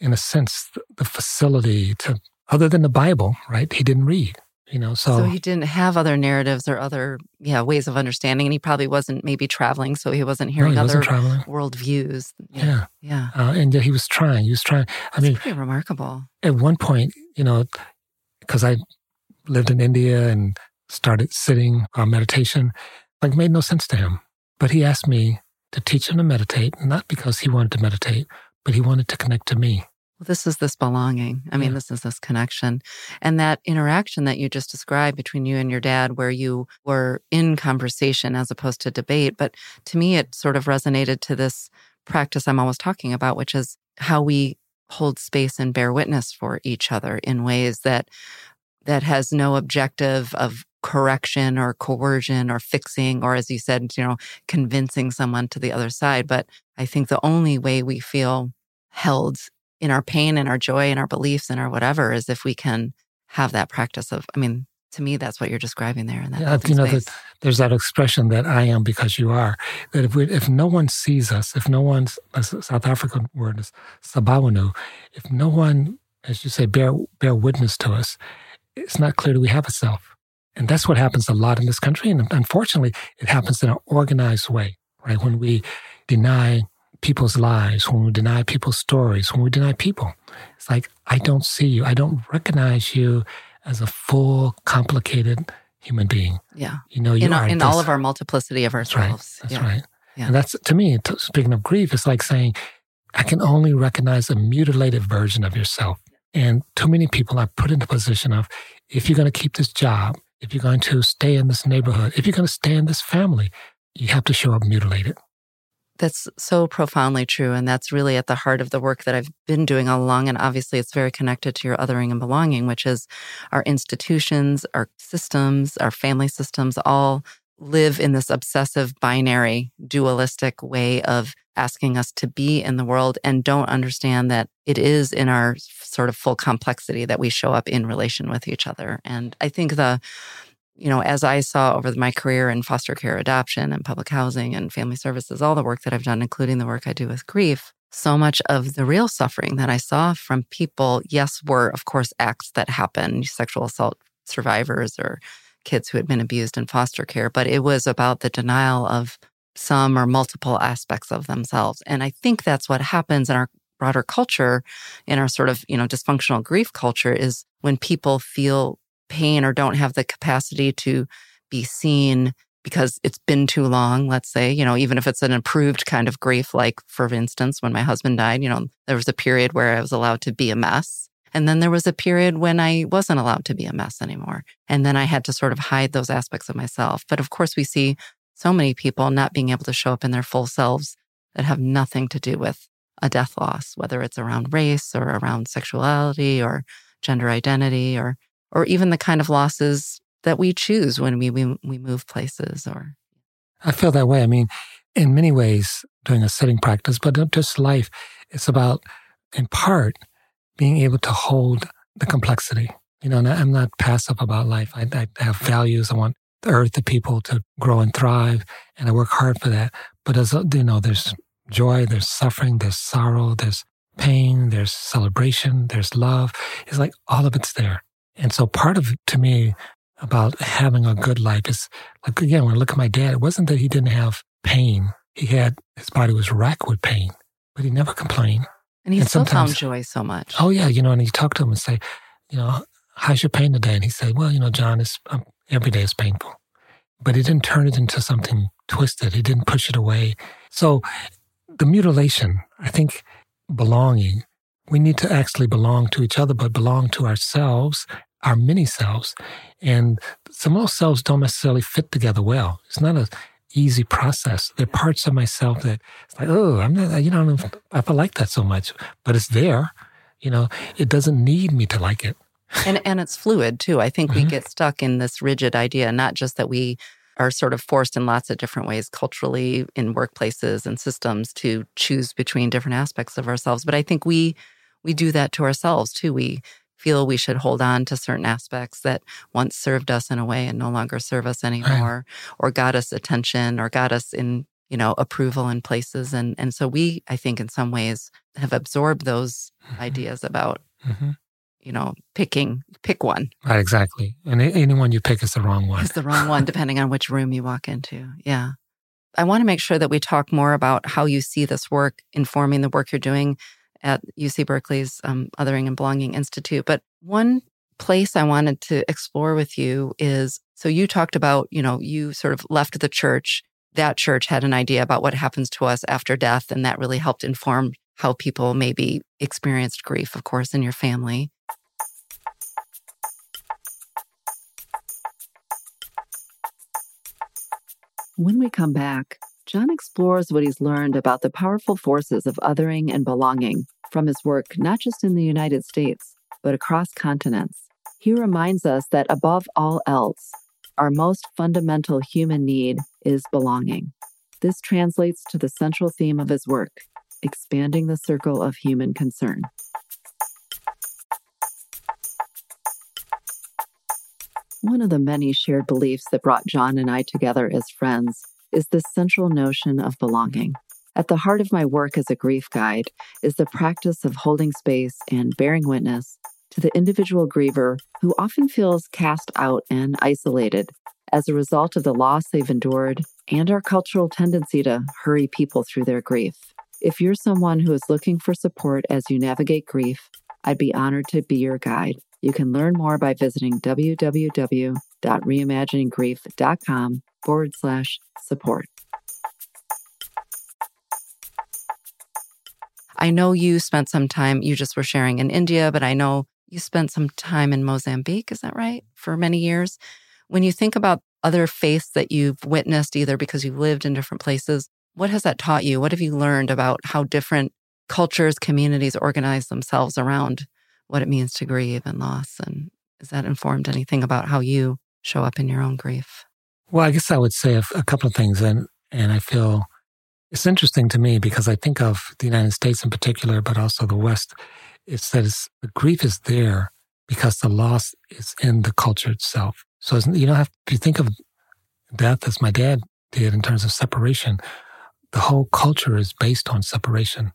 in a sense, the facility to, other than the Bible, right? He didn't read, you know, so. So he didn't have other narratives or other, yeah, ways of understanding. And he probably wasn't maybe traveling, so he wasn't hearing no, he other wasn't world views. Yeah. Yeah. Uh, and yet he was trying. He was trying. I That's mean, pretty remarkable. At one point, you know, because I lived in India and started sitting on meditation, like made no sense to him. But he asked me to teach him to meditate, not because he wanted to meditate, but he wanted to connect to me. Well, this is this belonging. I mean, yeah. this is this connection. And that interaction that you just described between you and your dad, where you were in conversation as opposed to debate. But to me, it sort of resonated to this practice I'm always talking about, which is how we hold space and bear witness for each other in ways that that has no objective of correction or coercion or fixing or as you said you know convincing someone to the other side but i think the only way we feel held in our pain and our joy and our beliefs and our whatever is if we can have that practice of i mean to me that's what you're describing there And that yeah, you know that there's that expression that i am because you are that if we if no one sees us if no one's a south african word is sawubona if no one as you say bear bear witness to us it's not clear that we have a self and that's what happens a lot in this country. And unfortunately, it happens in an organized way, right? When we deny people's lives, when we deny people's stories, when we deny people, it's like, I don't see you. I don't recognize you as a full, complicated human being. Yeah. You know, you in, are. In all of our multiplicity of ourselves. That's right. That's yeah. right. Yeah. And that's, to me, speaking of grief, it's like saying, I can only recognize a mutilated version of yourself. And too many people are put in the position of, if you're going to keep this job, if you're going to stay in this neighborhood, if you're going to stay in this family, you have to show up mutilated. That's so profoundly true. And that's really at the heart of the work that I've been doing all along. And obviously, it's very connected to your othering and belonging, which is our institutions, our systems, our family systems all live in this obsessive, binary, dualistic way of asking us to be in the world and don't understand that it is in our sort of full complexity that we show up in relation with each other. And I think the, you know, as I saw over my career in foster care adoption and public housing and family services, all the work that I've done, including the work I do with grief, so much of the real suffering that I saw from people, yes, were of course acts that happen, sexual assault survivors or kids who had been abused in foster care, but it was about the denial of some or multiple aspects of themselves. And I think that's what happens in our broader culture, in our sort of, you know, dysfunctional grief culture is when people feel pain or don't have the capacity to be seen because it's been too long, let's say, you know, even if it's an improved kind of grief, like for instance, when my husband died, you know, there was a period where I was allowed to be a mess. And then there was a period when I wasn't allowed to be a mess anymore. And then I had to sort of hide those aspects of myself. But of course, we see so many people not being able to show up in their full selves that have nothing to do with a death loss, whether it's around race or around sexuality or gender identity or or even the kind of losses that we choose when we we, we move places or I feel that way. I mean, in many ways, doing a sitting practice, but not just life, it's about, in part, being able to hold the complexity. You know, I'm not passive about life. I, I have values. I want the earth, the people to grow and thrive. And I work hard for that. But as you know, there's joy, there's suffering, there's sorrow, there's pain, there's celebration, there's love. It's like all of it's there. And so part of to me about having a good life is like, again, when I look at my dad, it wasn't that he didn't have pain. He had, his body was racked with pain, but he never complained. And he and still found joy so much. Oh yeah. You know, and you talk to him and say, you know, how's your pain today? And he said, well, you know, John, it's, um, every day is painful. But he didn't turn it into something twisted. He didn't push it away. So the mutilation, I think belonging, we need to actually belong to each other, but belong to ourselves, our many selves. And some of those selves don't necessarily fit together well. It's not a easy process. There are parts of myself that it's like, oh, I'm not, you know, I don't know if, if I like that so much, but it's there. You know, it doesn't need me to like it and and it's fluid too. I think mm-hmm. we get stuck in this rigid idea, not just that we are sort of forced in lots of different ways culturally in workplaces and systems to choose between different aspects of ourselves, but I think we we do that to ourselves too. We feel we should hold on to certain aspects that once served us in a way and no longer serve us anymore right. or got us attention or got us in you know approval in places and and so we i think in some ways have absorbed those mm-hmm. ideas about mm-hmm you know, picking, pick one. Right, exactly. And anyone you pick is the wrong one. It's the wrong one, depending on which room you walk into. Yeah. I want to make sure that we talk more about how you see this work informing the work you're doing at UC Berkeley's um, Othering and Belonging Institute. But one place I wanted to explore with you is So you talked about, you know, you sort of left the church. That church had an idea about what happens to us after death. And that really helped inform how people maybe experienced grief, of course, in your family. When we come back, John explores what he's learned about the powerful forces of othering and belonging from his work not just in the United States, but across continents. He reminds us that above all else, our most fundamental human need is belonging. This translates to the central theme of his work expanding the circle of human concern. One of the many shared beliefs that brought John and I together as friends is this central notion of belonging. At the heart of my work as a grief guide is the practice of holding space and bearing witness to the individual griever who often feels cast out and isolated as a result of the loss they've endured and our cultural tendency to hurry people through their grief. If you're someone who is looking for support as you navigate grief, I'd be honored to be your guide. You can learn more by visiting www.reimagininggrief.com forward slash support. I know you spent some time, you just were sharing in India, but I know you spent some time in Mozambique. Is that right? For many years. When you think about other faiths that you've witnessed, either because you've lived in different places, what has that taught you? What have you learned about how different cultures, communities organize themselves around what it means to grieve and loss. And has that informed anything about how you show up in your own grief? Well, I guess I would say a, a couple of things. And, and I feel it's interesting to me because I think of the United States in particular, but also the West. It's that it's, the grief is there because the loss is in the culture itself. So you don't have, if you think of death as my dad did in terms of separation, the whole culture is based on separation.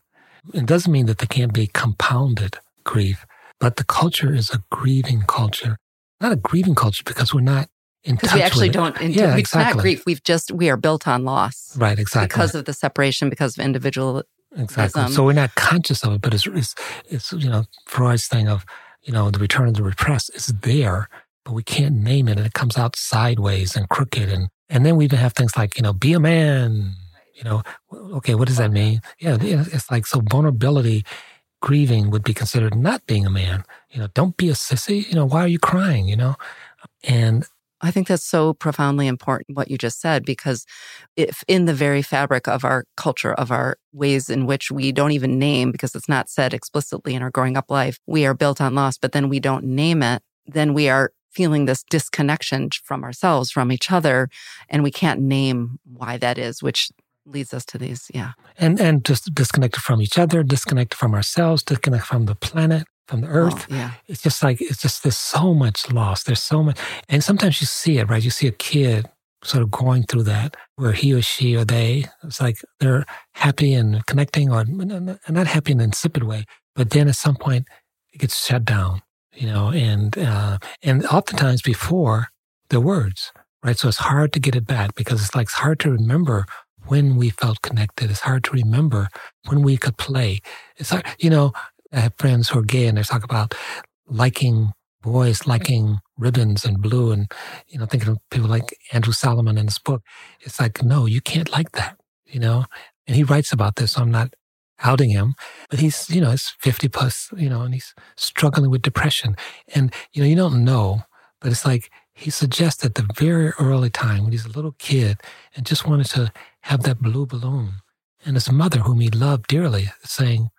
It doesn't mean that there can't be compounded grief, but the culture is a grieving culture, not a grieving culture because we're not Because we actually don't. In, yeah, it's exactly. not grief. We've just we are built on loss. Right. Exactly. Because of the separation, because of individual. Exactly. So we're not conscious of it, but it's, it's it's you know Freud's thing of you know the return of the repressed is there, but we can't name it, and it comes out sideways and crooked, and and then we even have things like you know be a man. You know, okay, what does that mean? Yeah, it's like so vulnerability grieving would be considered not being a man. You know, don't be a sissy. You know, why are you crying? You know, and I think that's so profoundly important what you just said, because if in the very fabric of our culture, of our ways in which we don't even name, because it's not said explicitly in our growing up life, we are built on loss, but then we don't name it, then we are feeling this disconnection from ourselves, from each other, and we can't name why that is, which leads us to these yeah. And and just disconnected from each other disconnected from ourselves disconnected from the planet from the earth. oh, yeah. It's just like it's just there's so much loss. There's so much and sometimes you see it right? You see a kid sort of going through that where he or she or they it's like they're happy and connecting or not happy in an insipid way but then at some point it gets shut down you know and uh and oftentimes before the words right? So it's hard to get it back because it's like it's hard to remember when we felt connected. It's hard to remember when we could play. It's hard, you know, I have friends who are gay and they talk about liking boys, liking ribbons and blue and, you know, thinking of people like Andrew Solomon in his book. It's like, no, you can't like that, you know? And he writes about this. So I'm not outing him, but he's, you know, he's 50 plus, you know, and he's struggling with depression. And, you know, you don't know, but it's like he suggests at the very early time when he's a little kid and just wanted to have that blue balloon. And his mother, whom he loved dearly, saying,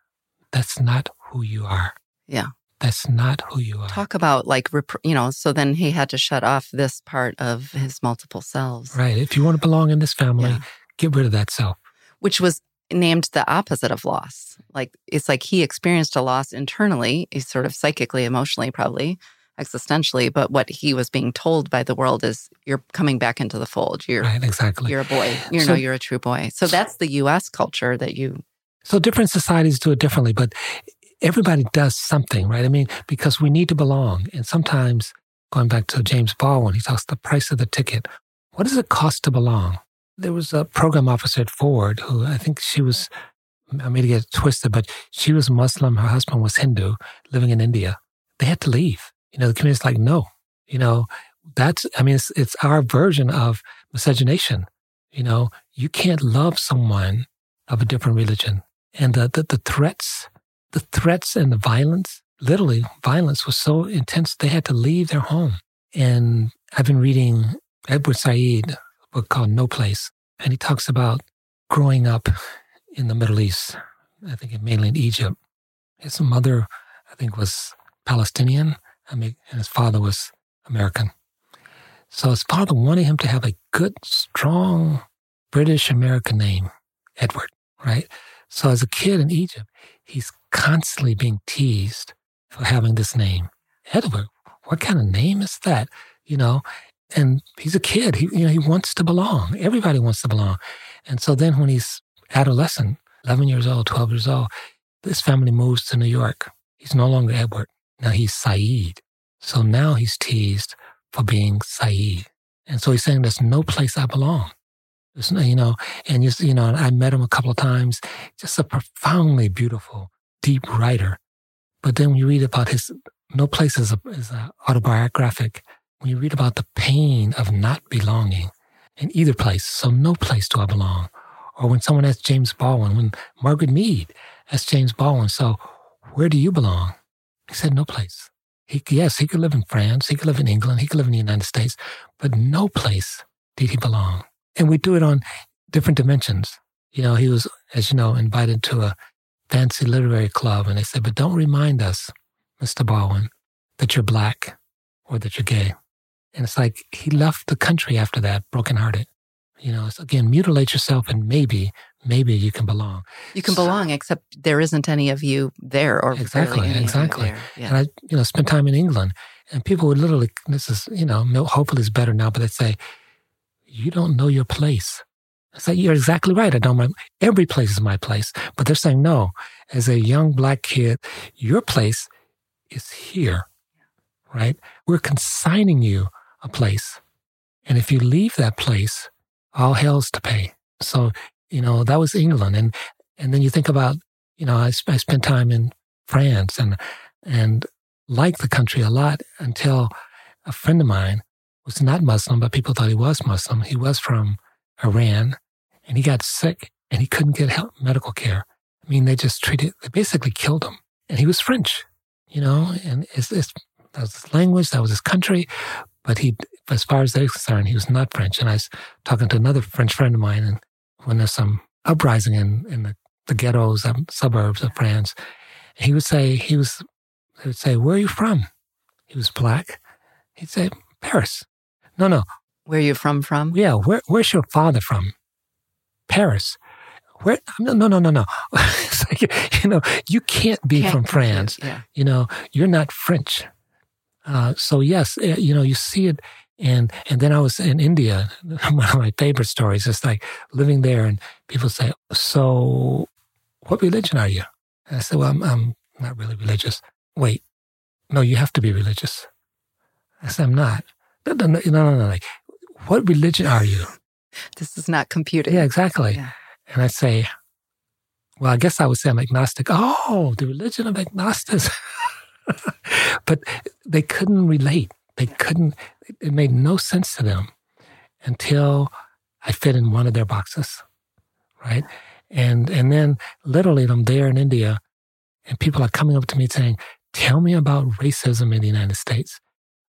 That's not who you are. Yeah. That's not who you are. Talk about like, you know, so then he had to shut off this part of his multiple selves. Right. If you want to belong in this family, yeah. get rid of that self. Which was named the opposite of loss. Like, it's like he experienced a loss internally, eh, sort of psychically, emotionally, probably existentially, but what he was being told by the world is you're coming back into the fold. You're right, exactly. You're a boy. You so, know, you're a true boy. So that's the US culture that you So different societies do it differently, but everybody does something, right? I mean, because we need to belong. And sometimes going back to James Baldwin, he talks the price of the ticket. What does it cost to belong? There was a program officer at Ford who I think she was I may get twisted, but she was Muslim. Her husband was Hindu, living in India. They had to leave. You know, the community's like, no, you know, that's, I mean, it's, it's our version of miscegenation. You know, you can't love someone of a different religion. And the, the, the threats, the threats and the violence, literally violence was so intense, they had to leave their home. And I've been reading Edward Said, a book called No Place, and he talks about growing up in the Middle East, I think in Egypt. His mother, I think, was Palestinian, and his father was American. So his father wanted him to have a good, strong British American name, Edward, right? So as a kid in Egypt, he's constantly being teased for having this name. Edward, what kind of name is that? You know, and he's a kid. He, you know, he wants to belong. Everybody wants to belong. And so then when he's adolescent, 11 years old, 12 years old, this family moves to New York. He's no longer Edward. Now he's Saeed. So now he's teased for being Saeed. And so he's saying there's no place I belong. You know, and you, you know, I met him a couple of times, just a profoundly beautiful, deep writer. But then when you read about his, no place is, a, is a autobiographic. When you read about the pain of not belonging in either place, so no place do I belong. Or when someone asks James Baldwin, when Margaret Mead asked James Baldwin, so where do you belong? He said, no place. He, yes, he could live in France, he could live in England, he could live in the United States, but no place did he belong. And we do it on different dimensions. You know, he was, as you know, invited to a fancy literary club, and they said, but don't remind us, Mr. Baldwin, that you're black or that you're gay. And it's like he left the country after that, brokenhearted. You know, it's again, mutilate yourself and maybe, maybe you can belong. You can so, belong, except there isn't any of you there or exactly, exactly. Yeah. And I, you know, spent time in England and people would literally, this is, you know, hopefully it's better now, but they'd say, you don't know your place. I said, you're exactly right. I don't my, every place is my place, but they're saying, no, as a young black kid, your place is here, right? We're consigning you a place. And if you leave that place, all hell's to pay. So, you know, that was England. And, and then you think about, you know, I, I spent time in France and, and liked the country a lot until a friend of mine was not Muslim, but people thought he was Muslim. He was from Iran and he got sick and he couldn't get help, medical care. I mean, they just treated, they basically killed him. And he was French, you know, and it's, it's, that was his language, that was his country. But he, as far as they're concerned, he was not French. And I was talking to another French friend of mine, and when there's some uprising in, in the, the ghettos, um, suburbs of France, he would say, he was, they would say, where are you from? He was black. He'd say, Paris. No, no. Where are you from from? Yeah. Where, where's your father from? Paris. Where? No, no, no, no, no. like, you know, you can't be can't from France. Yeah. You know, you're not French. Uh, so yes, eh, you know, you see it. And, and then I was in India. One of my favorite stories is like living there and people say, so what religion are you? And I said, well, I'm, I'm not really religious. Wait, no, you have to be religious. I said, I'm not. No, no, no, no, no. Like, what religion are you? This is not computing. Yeah, exactly. Yeah. And I say, well, I guess I would say I'm agnostic. Oh, the religion of agnostics. but they couldn't relate. They couldn't, it made no sense to them until I fit in one of their boxes, right? And, and then literally I'm there in India and people are coming up to me saying, tell me about racism in the United States.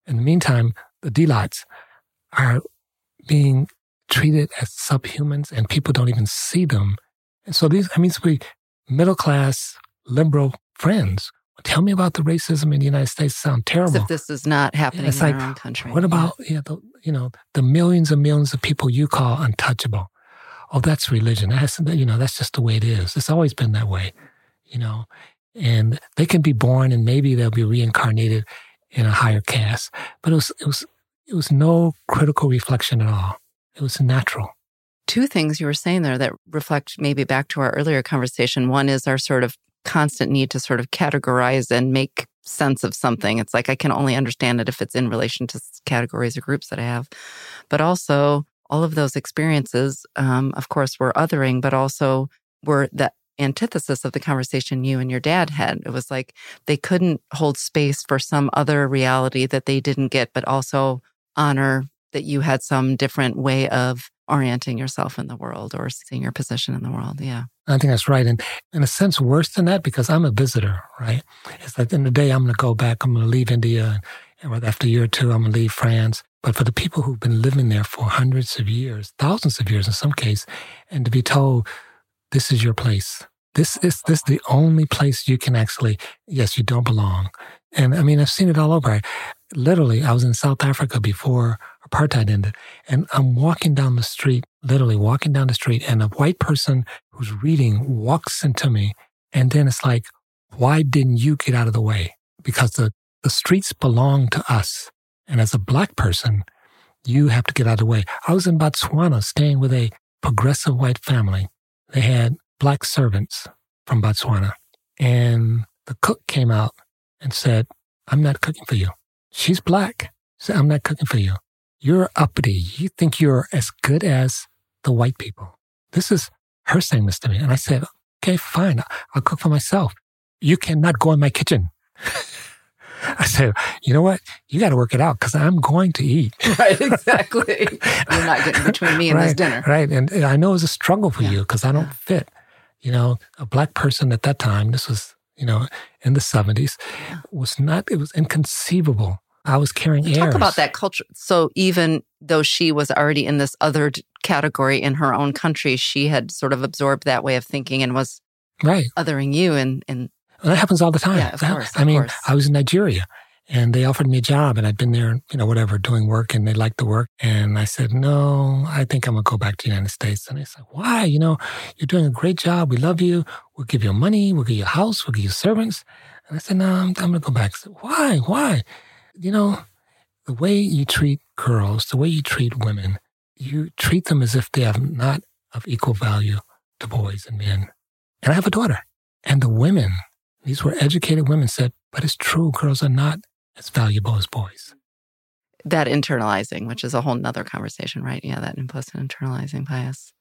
In the meantime, the Dalits are being treated as subhumans and people don't even see them. And so these, I mean, we middle class liberal friends tell me about the racism in the United States. Sound terrible. As if this is not happening yeah, in like, our own country. What about yeah, the, you know the millions and millions of people you call untouchable? Oh, that's religion. That's you know that's just the way it is. It's always been that way, you know. And they can be born and maybe they'll be reincarnated in a higher caste. But it was it was it was no critical reflection at all. It was natural two things you were saying there that reflect maybe back to our earlier conversation. One is our sort of constant need to sort of categorize and make sense of something. It's like I can only understand it if it's in relation to categories or groups that I have. But also, all of those experiences, um, of course, were othering, but also were the antithesis of the conversation you and your dad had. It was like they couldn't hold space for some other reality that they didn't get, but also honor that you had some different way of orienting yourself in the world or seeing your position in the world. Yeah. I think that's right. And in a sense, worse than that, because I'm a visitor, right? It's like in the day, I'm going to go back, I'm going to leave India, and after a year or two, I'm going to leave France. But for the people who've been living there for hundreds of years, thousands of years in some case, and to be told, this is your place. This is this the only place you can actually, yes, you don't belong. And I mean, I've seen it all over. I, literally, I was in South Africa before apartheid ended, and I'm walking down the street, literally walking down the street, and a white person who's reading walks into me. And then it's like, why didn't you get out of the way? Because the, the streets belong to us. And as a black person, you have to get out of the way. I was in Botswana staying with a progressive white family. They had black servants from Botswana. And the cook came out and said, I'm not cooking for you. She's black. Said, I'm not cooking for you. You're uppity. You think you're as good as the white people. This is her saying this to me. And I said, okay, fine. I'll cook for myself. You cannot go in my kitchen. I said, you know what? You got to work it out because I'm going to eat. Right, exactly. You're not getting between me and right, this dinner. Right. And, and I know it's a struggle for yeah. you because I don't yeah. fit. You know, a black person at that time, this was, you know, in the 70s, yeah. was not, it was inconceivable. I was carrying Talk about that culture. So even though she was already in this other category in her own country, she had sort of absorbed that way of thinking and was right othering you and, and that happens all the time. Yeah, of course. I mean, course. I was in Nigeria and they offered me a job and I'd been there, you know, whatever, doing work and they liked the work. And I said, no, I think I'm going to go back to the United States. And they said, why? You know, you're doing a great job. We love you. We'll give you money. We'll give you a house. We'll give you servants. And I said, no, I'm, I'm going to go back. Said, why? Why? You know, the way you treat girls, the way you treat women, you treat them as if they are not of equal value to boys and men. And I have a daughter. And the women these were educated women said, but it's true, girls are not as valuable as boys. That internalizing, which is a whole nother conversation, right? Yeah, that implicit internalizing bias.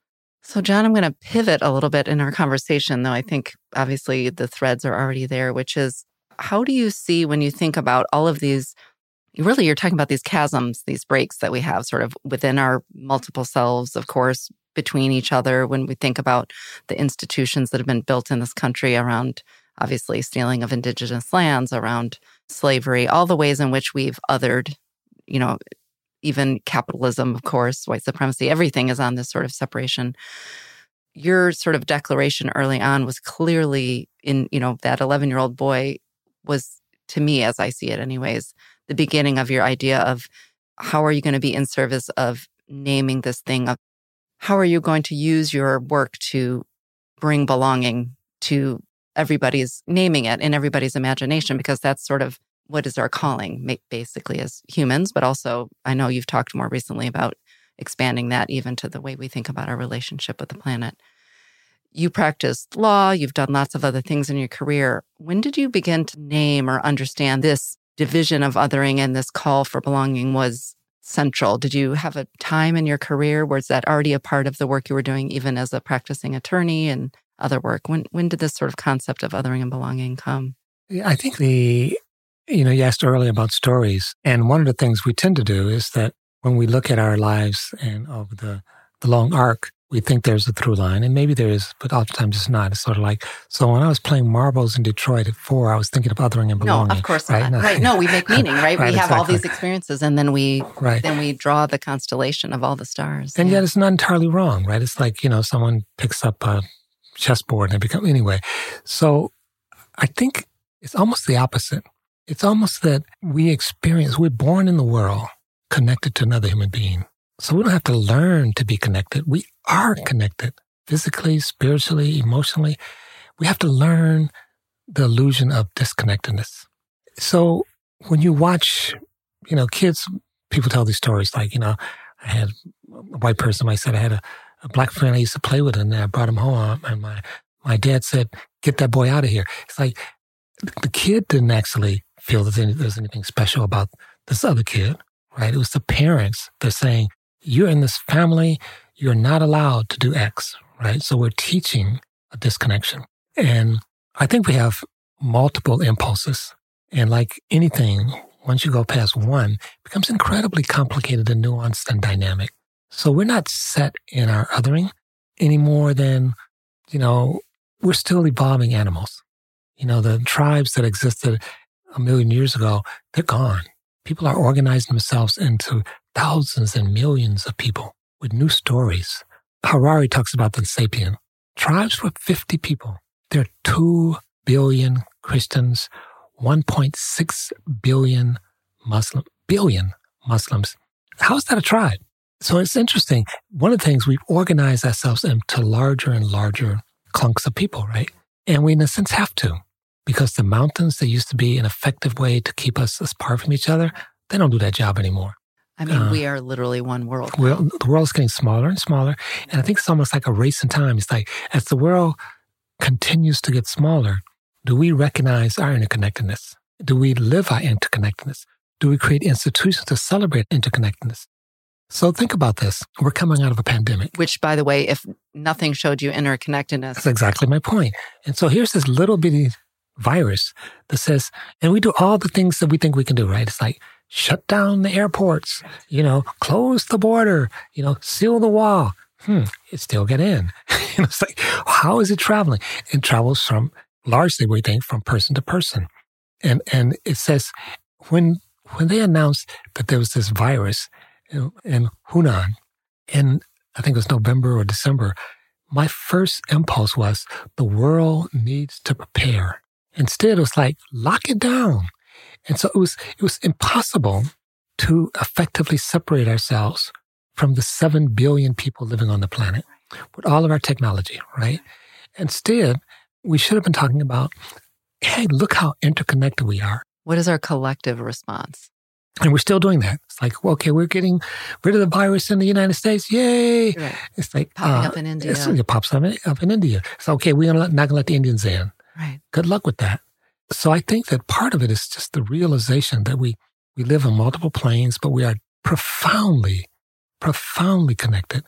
So, John, I'm going to pivot a little bit in our conversation, though I think obviously the threads are already there, which is how do you see when you think about all of these? Really, you're talking about these chasms, these breaks that we have sort of within our multiple selves, of course, between each other when we think about the institutions that have been built in this country around obviously stealing of indigenous lands, around slavery, all the ways in which we've othered, you know, even capitalism, of course, white supremacy, everything is on this sort of separation. Your sort of declaration early on was clearly in, you know, that 11 year old boy was, to me, as I see it, anyways, the beginning of your idea of how are you going to be in service of naming this thing of how are you going to use your work to bring belonging to everybody's naming it in everybody's imagination because that's sort of what is our calling basically as humans but also i know you've talked more recently about expanding that even to the way we think about our relationship with the planet. You practiced law you've done lots of other things in your career. When did you begin to name or understand this division of othering and this call for belonging was central? Did you have a time in your career was that already a part of the work you were doing even as a practicing attorney and other work? When when did this sort of concept of othering and belonging come? I think the you know you asked earlier about stories, and one of the things we tend to do is that when we look at our lives and over the the long arc, we think there's a through line, and maybe there is, but oftentimes it's not. It's sort of like so. When I was playing marbles in Detroit at four, I was thinking of othering and belonging. No, of course right? not. No. Right? No, we make meaning, right? right we have exactly. all these experiences, and then we right. then we draw the constellation of all the stars. And yeah. yet, it's not entirely wrong, right? It's like you know, someone picks up a chessboard and I become anyway. So I think it's almost the opposite. It's almost that we experience, we're born in the world connected to another human being. So we don't have to learn to be connected. We are connected physically, spiritually, emotionally. We have to learn the illusion of disconnectedness. So when you watch, you know, kids, people tell these stories like, you know, I had a white person, I said I had a, a black friend I used to play with, and I brought him home. And my my dad said, "Get that boy out of here." It's like the kid didn't actually feel that there's anything special about this other kid, right? It was the parents. They're saying, "You're in this family. You're not allowed to do X," right? So we're teaching a disconnection, and I think we have multiple impulses, and like anything, once you go past one, it becomes incredibly complicated and nuanced and dynamic. So we're not set in our othering any more than, you know, we're still evolving animals. You know, the tribes that existed a million years ago, they're gone. People are organizing themselves into thousands and millions of people with new stories. Harari talks about the sapien. Tribes were 50 people. There are 2 billion Christians, 1.6 billion Muslim, billion Muslims. How's that a tribe? So it's interesting. One of the things we've organized ourselves into larger and larger clunks of people, right? And we, in a sense, have to because the mountains that used to be an effective way to keep us apart from each other, they don't do that job anymore. I mean, uh, we are literally one world. Well, the world is getting smaller and smaller. And I think it's almost like a race in time. It's like as the world continues to get smaller, do we recognize our interconnectedness? Do we live our interconnectedness? Do we create institutions to celebrate interconnectedness? So think about this. We're coming out of a pandemic. Which, by the way, if nothing showed you interconnectedness. That's exactly my point. And so here's this little bitty virus that says, and we do all the things that we think we can do, right? It's like shut down the airports, you know, close the border, you know, seal the wall. Hmm, it still get in. you know, it's like, how is it traveling? It travels from largely, we think, from person to person. And and it says when when they announced that there was this virus in Hunan, in I think it was November or December, my first impulse was the world needs to prepare. Instead, it was like, lock it down. And so it was, it was impossible to effectively separate ourselves from the 7 billion people living on the planet with all of our technology, right? Instead, we should have been talking about, hey, look how interconnected we are. What is our collective response? And we're still doing that. It's like, well, okay, we're getting rid of the virus in the United States. Yay. Right. It's like popping uh, up in India. It pops up in, up in India. It's okay. We're not going to let the Indians in. Right. Good luck with that. So I think that part of it is just the realization that we, we live on multiple planes, but we are profoundly, profoundly connected.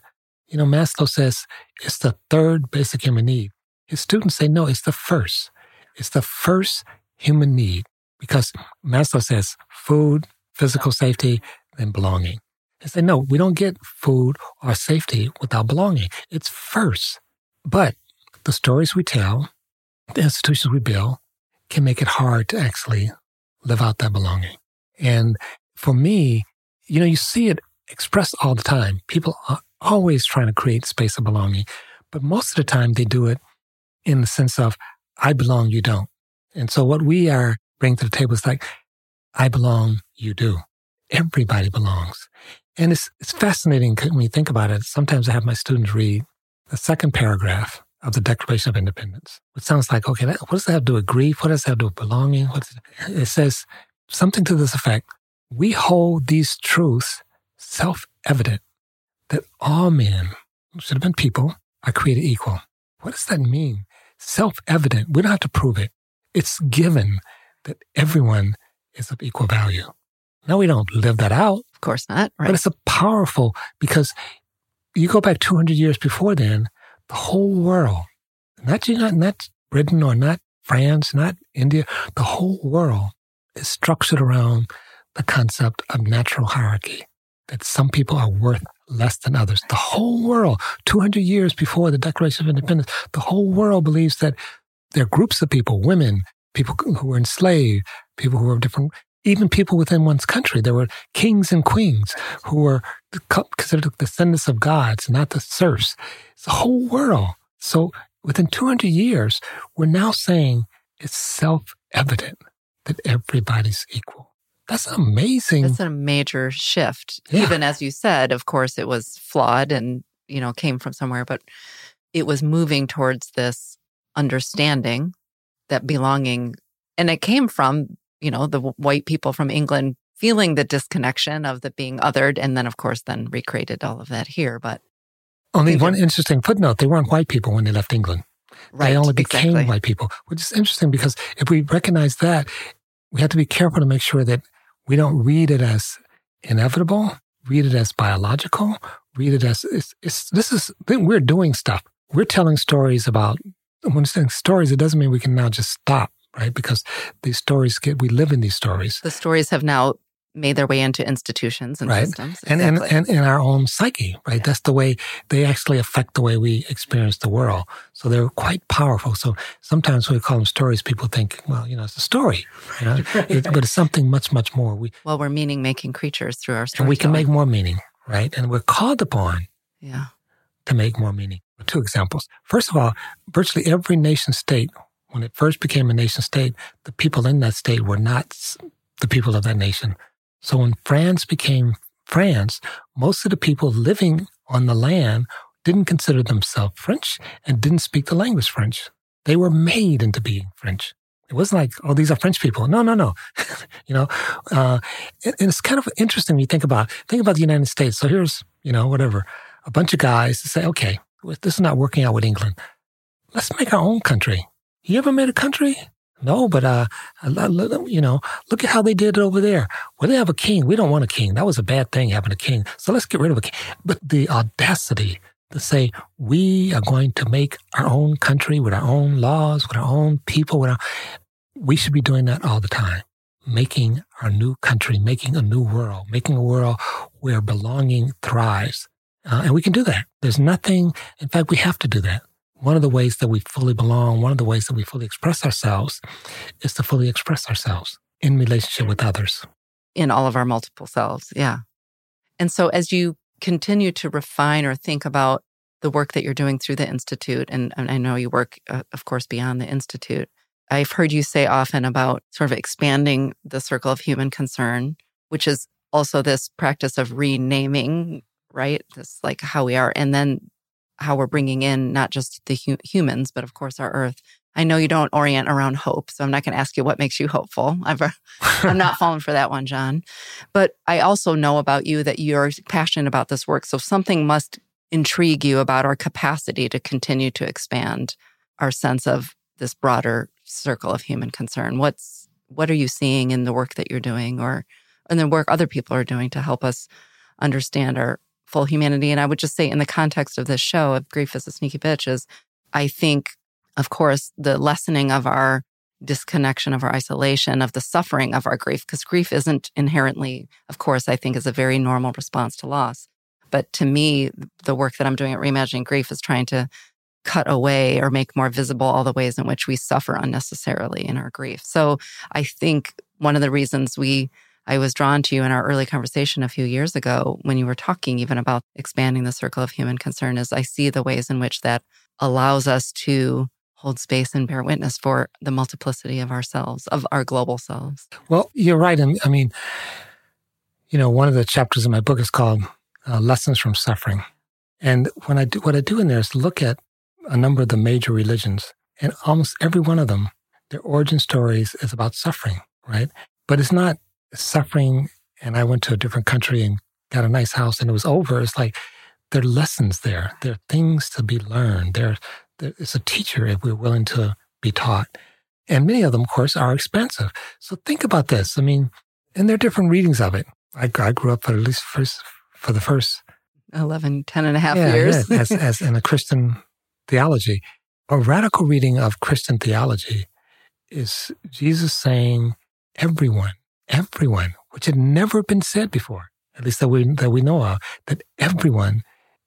You know, Maslow says it's the third basic human need. His students say, no, it's the first. It's the first human need because Maslow says food, physical safety, then belonging. They say, no, we don't get food or safety without belonging. It's first. But the stories we tell, the institutions we build can make it hard to actually live out that belonging. And for me, you know, you see it expressed all the time. People are always trying to create space of belonging, but most of the time they do it in the sense of, I belong, you don't. And so what we are bringing to the table is like, I belong, you do. Everybody belongs. And it's, it's fascinating when you think about it. Sometimes I have my students read the second paragraph of the Declaration of Independence. It sounds like, okay, what does that have to do with grief? What does that have to do with belonging? It? it says something to this effect. We hold these truths self evident that all men, should have been people, are created equal. What does that mean? Self evident. We don't have to prove it. It's given that everyone is of equal value. Now we don't live that out. Of course not. Right. But it's a powerful because you go back 200 years before then, the whole world, not, not, not Britain or not France, not India, the whole world is structured around the concept of natural hierarchy, that some people are worth less than others. The whole world, 200 years before the Declaration of Independence, the whole world believes that there are groups of people, women, people who were enslaved, people who were different, even people within one's country. There were kings and queens who were considered descendants of gods, not the serfs. It's the whole world. So within 200 years, we're now saying it's self evident that everybody's equal. That's amazing. That's a major shift. Yeah. Even as you said, of course, it was flawed and, you know, came from somewhere, but it was moving towards this understanding that belonging, and it came from, you know, the white people from England feeling the disconnection of the being othered. And then, of course, then recreated all of that here. But only one interesting footnote they weren't white people when they left England. Right, they only became exactly. white people, which is interesting because if we recognize that, we have to be careful to make sure that we don't read it as inevitable, read it as biological, read it as it's, it's this is we're doing stuff. We're telling stories about when saying stories, it doesn't mean we can now just stop, right? Because these stories get, we live in these stories. The stories have now made their way into institutions and right. systems. And, and, and in our own psyche, right? Yeah. That's the way they actually affect the way we experience the world. So they're quite powerful. So sometimes when we call them stories, people think, well, you know, it's a story, you know? right. it, but it's something much, much more. We, well, we're meaning making creatures through our stories. And we can make more meaning, right? And we're called upon yeah. to make more meaning. Two examples. First of all, virtually every nation state, when it first became a nation state, the people in that state were not the people of that nation. So when France became France, most of the people living on the land didn't consider themselves French and didn't speak the language French. They were made into being French. It wasn't like, oh, these are French people. No, no, no. you know, uh, and, it's kind of interesting when you think about, think about the United States. So here's, you know, whatever, a bunch of guys to say, okay, this is not working out with England. Let's make our own country. You ever made a country? No, but uh, you know, look at how they did it over there. Well, they have a king. We don't want a king. That was a bad thing having a king. So let's get rid of a king. But the audacity to say we are going to make our own country with our own laws, with our own people, with our, we should be doing that all the time. Making our new country, making a new world, making a world where belonging thrives. Uh, and we can do that. There's nothing, in fact, we have to do that one of the ways that we fully belong, one of the ways that we fully express ourselves is to fully express ourselves in relationship with others. In all of our multiple selves. Yeah. And so as you continue to refine or think about the work that you're doing through the Institute, and, and I know you work, uh, of course, beyond the Institute, I've heard you say often about sort of expanding the circle of human concern, which is also this practice of renaming, right? This like how we are, and then how we're bringing in not just the hu- humans, but of course our earth. I know you don't orient around hope, so I'm not going to ask you what makes you hopeful. i am uh, not falling for that one, John. But I also know about you that you're passionate about this work. So something must intrigue you about our capacity to continue to expand our sense of this broader circle of human concern. What's what are you seeing in the work that you're doing or in the work other people are doing to help us understand our full humanity. And I would just say, in the context of this show, of Grief is a Sneaky Bitch, is I think, of course, the lessening of our disconnection, of our isolation, of the suffering of our grief, because grief isn't inherently, of course, I think is a very normal response to loss. But to me, the work that I'm doing at Reimagining Grief is trying to cut away or make more visible all the ways in which we suffer unnecessarily in our grief. So I think one of the reasons we I was drawn to you in our early conversation a few years ago when you were talking even about expanding the circle of human concern is I see the ways in which that allows us to hold space and bear witness for the multiplicity of ourselves, of our global selves. Well, you're right. I mean, you know, one of the chapters in my book is called uh, Lessons from Suffering. And when I do, what I do in there is look at a number of the major religions and almost every one of them, their origin stories is about suffering, right? But it's not suffering and I went to a different country and got a nice house and it was over. It's like there are lessons there. There are things to be learned. There, there it's a teacher if we're willing to be taught. And many of them, of course, are expensive. So think about this. I mean, and there are different readings of it. I, I grew up for at least first, for the first 11, 10 and a half yeah, years. yeah, as, as in a Christian theology. A radical reading of Christian theology is Jesus saying, everyone everyone, which had never been said before, at least that we, that we know of, that everyone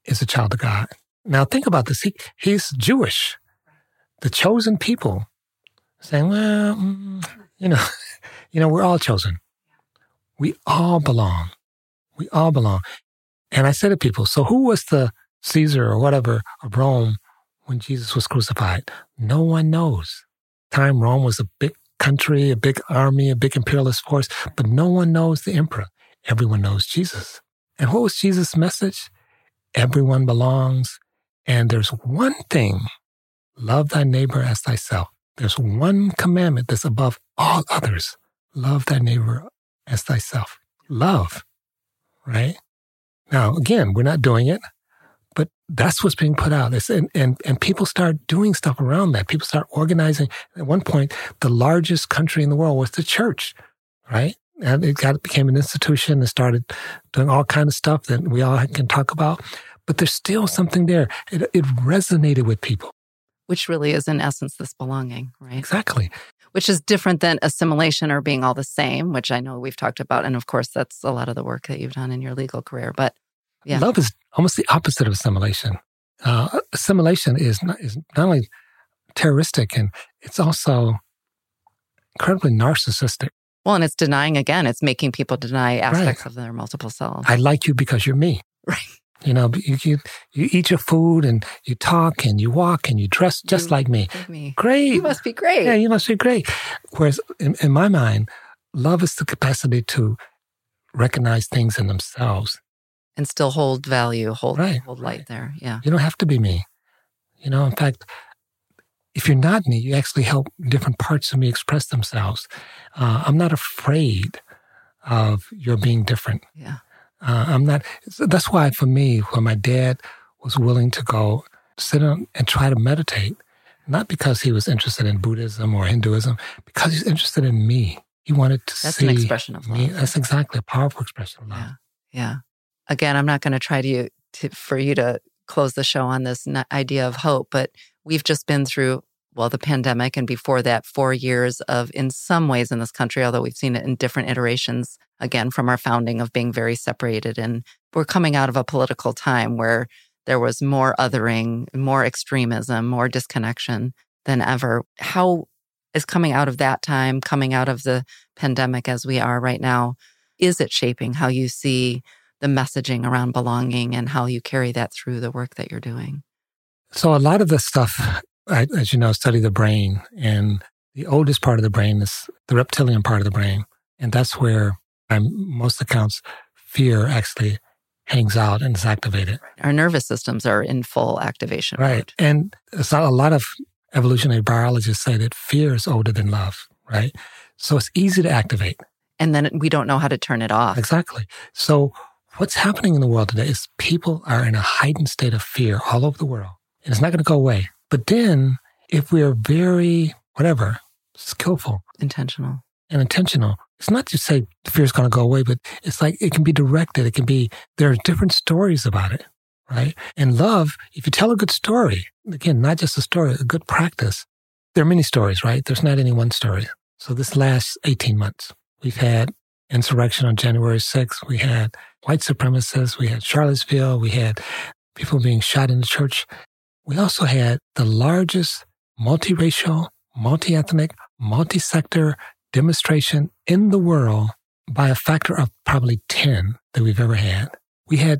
is a child of God. Now think about this. He, he's Jewish, the chosen people saying, well, mm, you know, you know, we're all chosen. We all belong. We all belong. And I said to people, so who was the Caesar or whatever of Rome when Jesus was crucified? No one knows. Time Rome was a big country, a big army, a big imperialist force, but no one knows the emperor. Everyone knows Jesus. And what was Jesus' message? Everyone belongs. And there's one thing love thy neighbor as thyself. There's one commandment that's above all others love thy neighbor as thyself. Love, right? Now, again, we're not doing it. But that's what's being put out. It's, and, and, and people start doing stuff around that. People start organizing. At one point, the largest country in the world was the church, right? And it got became an institution and started doing all kind of stuff that we all can talk about. But there's still something there. It, it resonated with people. Which really is, in essence, this belonging, right? Exactly. which is different than assimilation or being all the same, which I know we've talked about. And of course, that's a lot of the work that you've done in your legal career. But yeah. Love is almost the opposite of assimilation. Uh, assimilation is not, is not only terroristic and it's also incredibly narcissistic. Well, and it's denying again, it's making people deny aspects right. of their multiple selves. I like you because you're me. Right. You know, you, you, you eat your food and you talk and you walk and you dress just you, like me. Me. Great. You must be great. Yeah, you must be great. Whereas in, in my mind, love is the capacity to recognize things in themselves and still hold value, hold right, hold light right. there. Yeah. You don't have to be me. You know, in fact, if you're not me, you actually help different parts of me express themselves. Uh, I'm not afraid of your being different. Yeah. Uh, I'm not. That's why, for me, when my dad was willing to go sit down and try to meditate, not because he was interested in Buddhism or Hinduism, because he's interested in me. He wanted to That's see an expression of love. Me. That's exactly a powerful expression of love. Yeah. Yeah. Again, I'm not going to try to, to for you to close the show on this idea of hope, but we've just been through well the pandemic and before that 4 years of in some ways in this country although we've seen it in different iterations again from our founding of being very separated and we're coming out of a political time where there was more othering, more extremism, more disconnection than ever. How is coming out of that time, coming out of the pandemic as we are right now, is it shaping how you see the messaging around belonging and how you carry that through the work that you're doing? So, a lot of the stuff, I, as you know, study the brain, and the oldest part of the brain is the reptilian part of the brain. And that's where, by most accounts, fear actually hangs out and is activated. Our nervous systems are in full activation. Right. Mode. And a lot of evolutionary biologists say that fear is older than love, right? So it's easy to activate. And then we don't know how to turn it off. Exactly. So what's happening in the world today is people are in a heightened state of fear all over the world. And it's not going to go away. But then if we are very, whatever, skillful, intentional, and intentional, it's not to say fear is going to go away, but it's like it can be directed. It can be, there are different stories about it, right? And love, if you tell a good story, again, not just a story, a good practice, there are many stories, right? There's not any one story. So this last 18 months, we've had insurrection on January 6th. We had white supremacists. We had Charlottesville. We had people being shot in the church. We also had the largest multiracial, multi-ethnic, multi-sector demonstration in the world by a factor of probably 10 that we've ever had. We had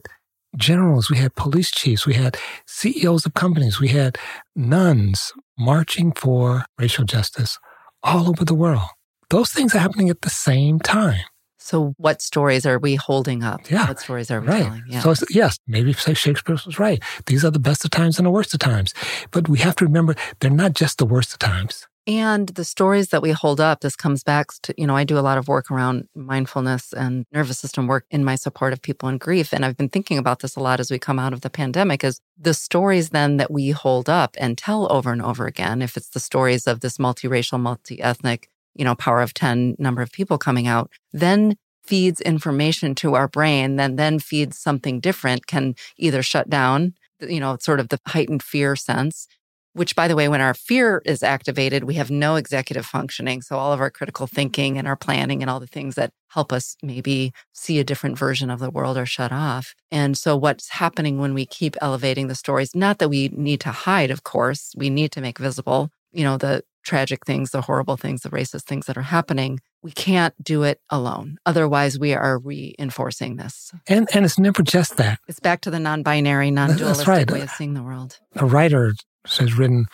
generals, we had police chiefs, we had CEOs of companies, we had nuns marching for racial justice all over the world. Those things are happening at the same time. So, what stories are we holding up? Yeah. What stories are we right. telling? Yeah. So, yes, maybe say Shakespeare was right. These are the best of times and the worst of times. But we have to remember they're not just the worst of times. And the stories that we hold up, this comes back to, you know, I do a lot of work around mindfulness and nervous system work in my support of people in grief. And I've been thinking about this a lot as we come out of the pandemic is the stories then that we hold up and tell over and over again. If it's the stories of this multiracial, multi ethnic, you know, power of 10 number of people coming out, then feeds information to our brain, then then feeds something different, can either shut down, you know, sort of the heightened fear sense which by the way, when our fear is activated, we have no executive functioning. So all of our critical thinking and our planning and all the things that help us maybe see a different version of the world are shut off. And so what's happening when we keep elevating the stories, not that we need to hide, of course, we need to make visible, you know, the tragic things, the horrible things, the racist things that are happening. We can't do it alone. Otherwise, we are reinforcing this. And and it's never just that. It's back to the non-binary, non-dualistic right. way of seeing the world. A writer has written,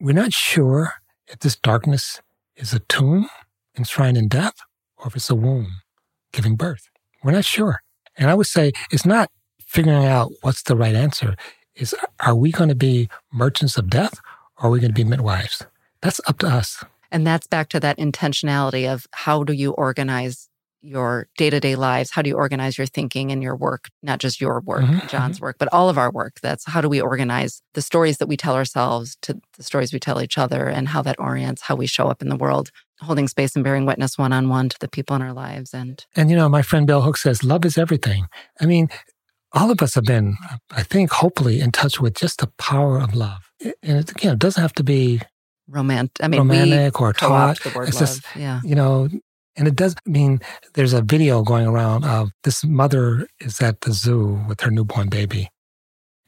we're not sure if this darkness is a tomb enshrined in death or if it's a womb giving birth. We're not sure. And I would say it's not figuring out what's the right answer. Is are we going to be merchants of death or are we going to be midwives? That's up to us. And that's back to that intentionality of how do you organize your day to day lives? How do you organize your thinking and your work? Not just your work, mm-hmm. John's mm-hmm. work, but all of our work. That's how do we organize the stories that we tell ourselves to the stories we tell each other and how that orients how we show up in the world, holding space and bearing witness one on one to the people in our lives. And, and you know, my friend Bell Hooks says, love is everything. I mean, all of us have been, I think, hopefully in touch with just the power of love. And it, again, it doesn't have to be romantic. I mean, romantic or taught. The word it's love. just yeah. you know, and it does mean there's a video going around of this mother is at the zoo with her newborn baby,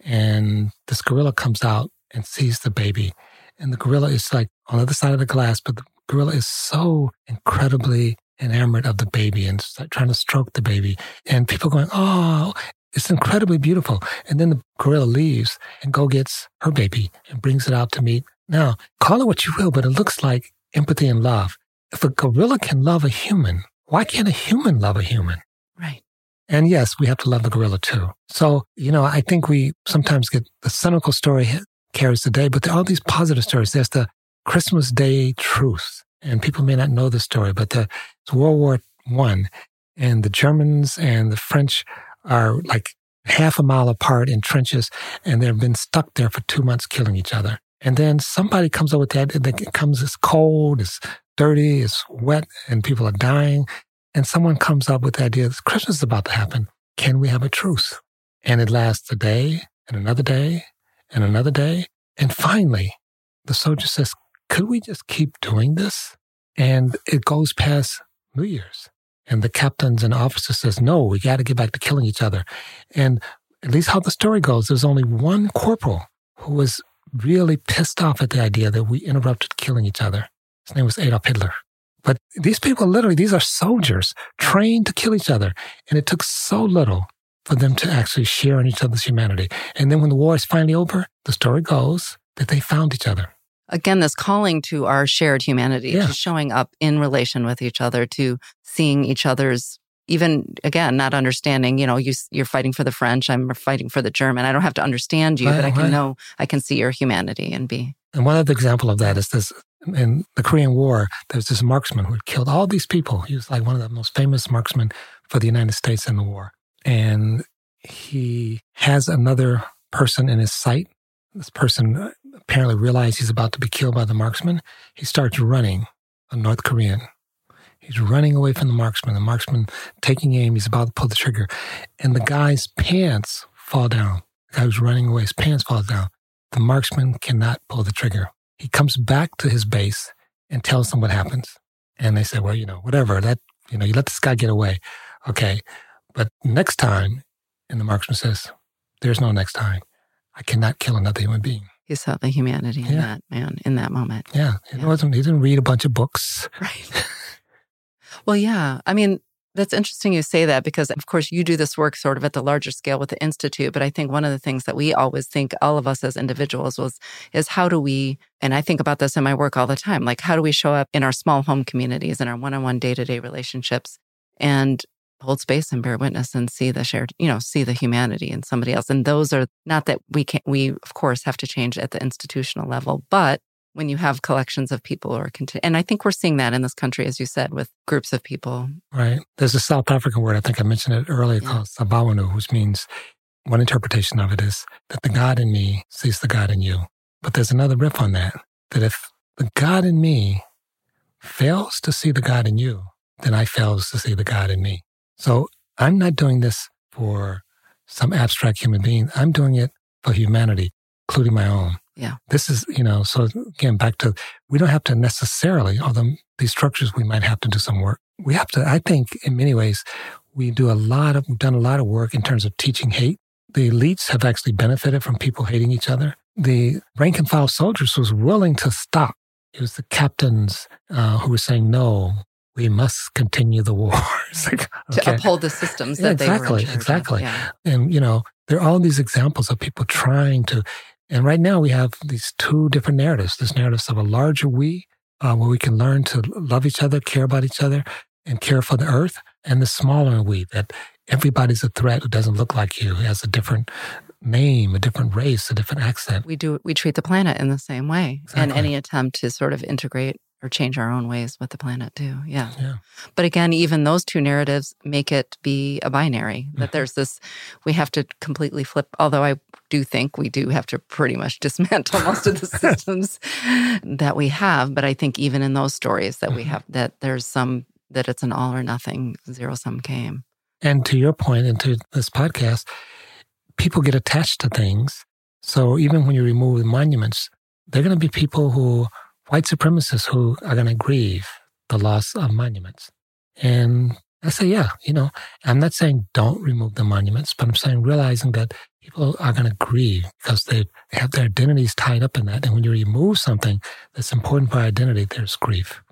and this gorilla comes out and sees the baby, and the gorilla is like on the other side of the glass, but the gorilla is so incredibly enamored of the baby and trying to stroke the baby, and people going, oh. It's incredibly beautiful. And then the gorilla leaves and go gets her baby and brings it out to meet. Now, call it what you will, but it looks like empathy and love. If a gorilla can love a human, why can't a human love a human? Right. And yes, we have to love the gorilla too. So, you know, I think we sometimes get the cynical story carries the day, but there are all these positive stories. There's the Christmas Day truce, and people may not know the story, but the, it's World War One, and the Germans and the French are like half a mile apart in trenches, and they've been stuck there for two months killing each other. And then somebody comes up with that, and it comes as cold, it's dirty, it's wet, and people are dying. And someone comes up with the idea that Christmas is about to happen. Can we have a truce? And it lasts a day and another day and another day. And finally, the soldier says, could we just keep doing this? And it goes past New Year's. And the captains and officers says, no, we got to get back to killing each other. And at least how the story goes, there's only one corporal who was really pissed off at the idea that we interrupted killing each other. His name was Adolf Hitler. But these people literally, these are soldiers trained to kill each other. And it took so little for them to actually share in each other's humanity. And then when the war is finally over, the story goes that they found each other. Again, this calling to our shared humanity, Yeah. to showing up in relation with each other, to seeing each other's, even again, not understanding, you know, you, you're fighting for the French, I'm fighting for the German. I don't have to understand you, Right, but I can right. know, I can see your humanity and be. And one other example of that is this in the Korean War, there's this marksman who had killed all these people. He was like one of the most famous marksmen for the United States in the war. And he has another person in his sight. This person uh, apparently realized he's about to be killed by the marksman. He starts running, a North Korean. He's running away from the marksman. The marksman taking aim, he's about to pull the trigger. And the guy's pants fall down. The guy who's running away, his pants fall down. The marksman cannot pull the trigger. He comes back to his base and tells them what happens. And they say, well, you know, whatever, that, you know, you let this guy get away. Okay. But next time, and the marksman says, there's no next time. I cannot kill another human being. He saw the humanity in Yeah. that man in that moment. Yeah. It Yeah. wasn't, he didn't read a bunch of books. Right. well, yeah. I mean, that's interesting you say that because, of course, you do this work sort of at the larger scale with the Institute. But I think one of the things that we always think, all of us as individuals, was is how do we, and I think about this in my work all the time, like how do we show up in our small home communities, in our one on one day to day relationships and hold space and bear witness and see the shared, you know, see the humanity in somebody else. And those are not that we can't, we, of course, have to change at the institutional level, but when you have collections of people or conti- and I think we're seeing that in this country, as you said, with groups of people. Right. There's a South African word, I think I mentioned it earlier, Yeah. called sawubona, which means one interpretation of it is that the God in me sees the God in you. But there's another riff on that, that if the God in me fails to see the God in you, then I fails to see the God in me. So I'm not doing this for some abstract human being. I'm doing it for humanity, including my own. Yeah. This is, you know, so again, back to, we don't have to necessarily, although these structures, we might have to do some work. We have to, I think in many ways, we do a lot of, we've done a lot of work in terms of teaching hate. The elites have actually benefited from people hating each other. The rank and file soldiers was willing to stop. It was the captains uh, who were saying, no, we must continue the war. like, To uphold the systems Yeah, that they were exactly, exactly. Yeah. And, you know, there are all these examples of people trying to, and right now we have these two different narratives. This narratives of a larger we, uh, where we can learn to love each other, care about each other, and care for the earth, and the smaller we that everybody's a threat who doesn't look like you, who has a different name, a different race, a different accent. We do we treat the planet in the same way. And any attempt to sort of integrate or change our own ways with the planet too. Yeah. Yeah. But again, even those two narratives make it be a binary that Mhm. there's this, we have to completely flip. Although I do think we do have to pretty much dismantle most of the systems that we have. But I think even in those stories that we Mhm. have, that there's some, that it's an all or nothing zero sum game. And to your point, and to this podcast, people get attached to things. So even when you remove the monuments, they're going to be people who white supremacists who are going to grieve the loss of monuments. And I say, yeah, you know, I'm not saying don't remove the monuments, but I'm saying realizing that people are going to grieve because they have their identities tied up in that. And when you remove something that's important for identity, there's grief.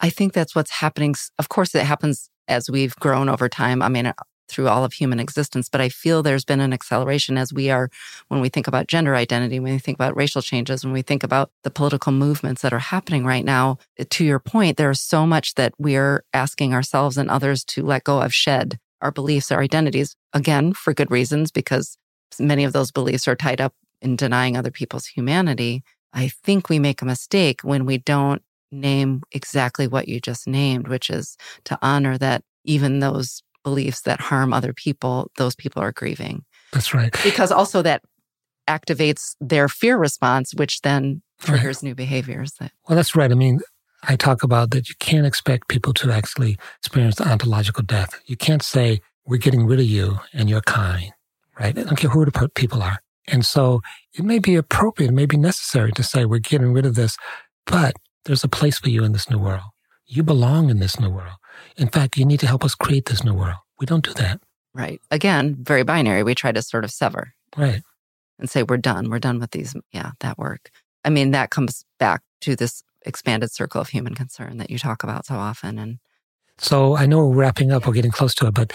I think that's what's happening. Of course, it happens as we've grown over time. I mean, through all of human existence. But I feel there's been an acceleration as we are, when we think about gender identity, when we think about racial changes, when we think about the political movements that are happening right now. To your point, there's so much that we're asking ourselves and others to let go of, shed our beliefs, our identities, again, for good reasons, because many of those beliefs are tied up in denying other people's humanity. I think we make a mistake when we don't name exactly what you just named, which is to honor that even those beliefs that harm other people, those people are grieving. That's right. Because also that activates their fear response, which then triggers right. new behaviors. That- well, that's right. I mean, I talk about that you can't expect people to actually experience ontological death. You can't say, we're getting rid of you and you're kind, right? I don't care who the people are. And so it may be appropriate, it may be necessary to say, we're getting rid of this, but there's a place for you in this new world. You belong in this new world. In fact, you need to help us create this new world. We don't do that. Right. Again, very binary. We try to sort of sever. Right. And say, we're done. We're done with these. Yeah, that work. I mean, that comes back to this expanded circle of human concern that you talk about so often. And so I know we're wrapping up, we're getting close to it, but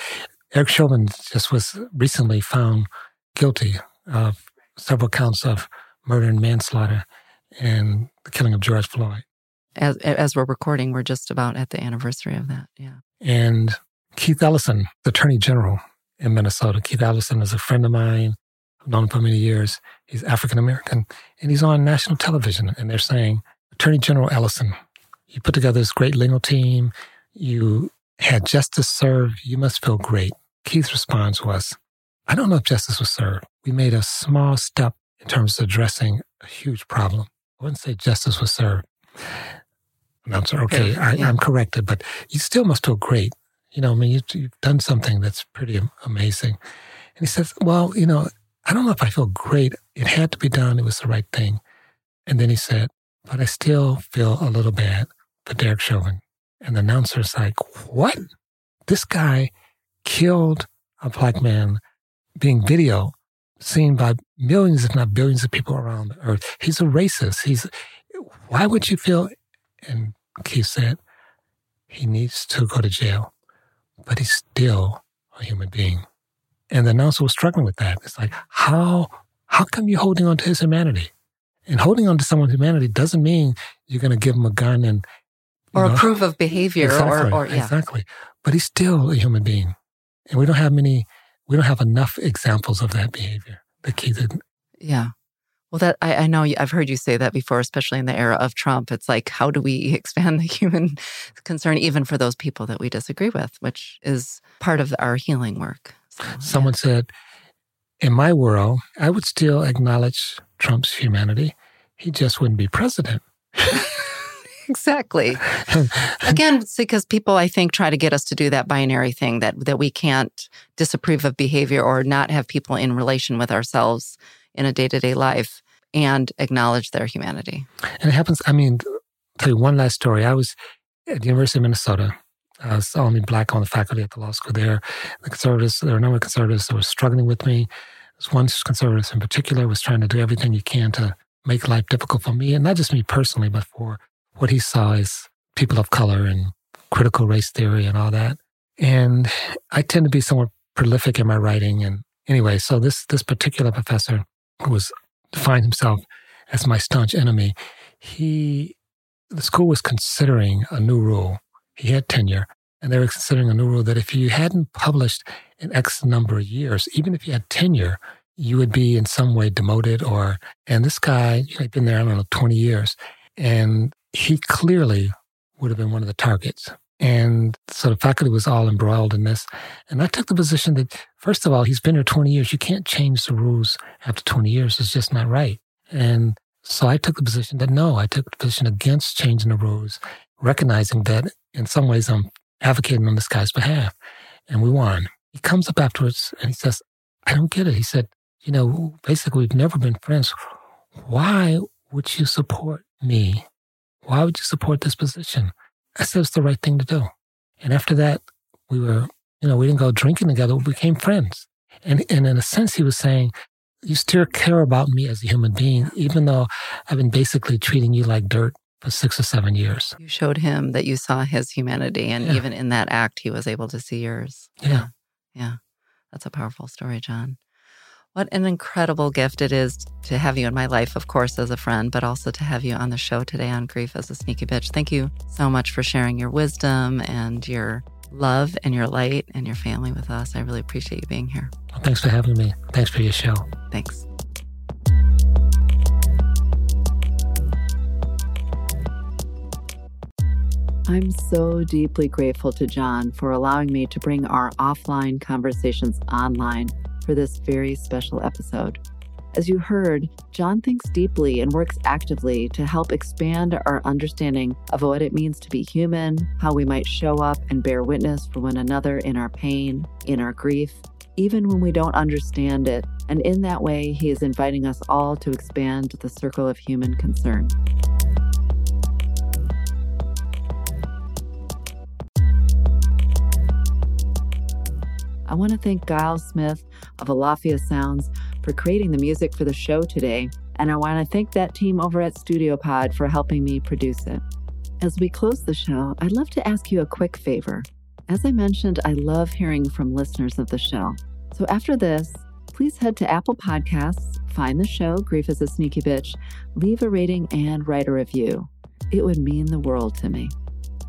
Derek Chauvin just was recently found guilty of several counts of murder and manslaughter and the killing of George Floyd as as we're recording, we're just about at the anniversary of that. Yeah. And Keith Ellison, the Attorney General in Minnesota. Keith Ellison is a friend of mine. I've known him for many years. He's African American, and he's on national television. And they're saying, Attorney General Ellison, you put together this great legal team. You had justice served. You must feel great. Keith's response was, I don't know if justice was served. We made a small step in terms of addressing a huge problem. I wouldn't say justice was served announcer. Okay, I, am corrected, but you still must feel great. You know, I mean, you, you've done something that's pretty amazing. And he says, well, you know, I don't know if I feel great. It had to be done. It was the right thing. And then he said, but I still feel a little bad for Derek Chauvin. And the announcer's like, what? This guy killed a black man being video seen by millions, if not billions of people around the earth. He's a racist. He's, why would you feel, and Keith said he needs to go to jail, but he's still a human being. And the announcer was struggling with that. It's like, how, how come you're holding on to his humanity? And holding on to someone's humanity doesn't mean you're going to give him a gun and or know, approve of behavior exactly, or, or yeah. exactly. But he's still a human being, and we don't have many. We don't have enough examples of that behavior that Keith didn't. Yeah. Well, that I, I know I've heard you say that before, especially in the era of Trump. It's like, how do we expand the human concern even for those people that we disagree with, which is part of our healing work. So, Someone yeah. said, in my world, I would still acknowledge Trump's humanity. He just wouldn't be president. exactly. Again, because people, I think, try to get us to do that binary thing that that we can't disapprove of behavior or not have people in relation with ourselves in a day to day life and acknowledge their humanity. And it happens, I mean, tell you one last story. I was at the University of Minnesota. I was only black on the faculty at the law school there. The conservatives, there were a number of conservatives that were struggling with me. There's one conservative in particular was trying to do everything he can to make life difficult for me, and not just me personally, but for what he saw as people of color and critical race theory and all that. And I tend to be somewhat prolific in my writing. And anyway, so this this particular professor was defined himself as my staunch enemy, he the school was considering a new rule. He had tenure, and they were considering a new rule that if you hadn't published in X number of years, even if you had tenure, you would be in some way demoted or and this guy had been there, I don't know, 20 years. And he clearly would have been one of the targets. And so the faculty was all embroiled in this. And I took the position that, first of all, he's been here 20 years. You can't change the rules after 20 years. It's just not right. And so I took the position that no, I took the position against changing the rules, recognizing that in some ways I'm advocating on this guy's behalf. And we won. He comes up afterwards and he says, I don't get it. He said, you know, basically, we've never been friends. Why would you support me why would you support this position? I said it's the right thing to do. And after that, we were, you know, we didn't go drinking together. We became friends. And, and in a sense, he was saying, you still care about me as a human being, even though I've been basically treating you like dirt for six or seven years. You showed him that you saw his humanity. And yeah. even in that act, he was able to see yours. Yeah. yeah. Yeah. That's a powerful story, John. What an incredible gift it is to have you in my life, of course, as a friend, but also to have you on the show today on Grief as a Sneaky Bitch. Thank you so much for sharing your wisdom and your love and your light and your family with us. I really appreciate you being here. Well, thanks for having me. Thanks for your show. Thanks. I'm so deeply grateful to John for allowing me to bring our offline conversations online for this very special episode. As you heard, John thinks deeply and works actively to help expand our understanding of what it means to be human, how we might show up and bear witness for one another in our pain, in our grief, even when we don't understand it. And in that way, he is inviting us all to expand the circle of human concern. I want to thank Giles Smith of Alafia Sounds for creating the music for the show today, and I want to thank that team over at Studio Pod for helping me produce it. As we close the show, I'd love to ask you a quick favor. As I mentioned, I love hearing from listeners of the show. So after this, please head to Apple Podcasts, find the show, Grief is a Sneaky Bitch, leave a rating and write a review. It would mean the world to me.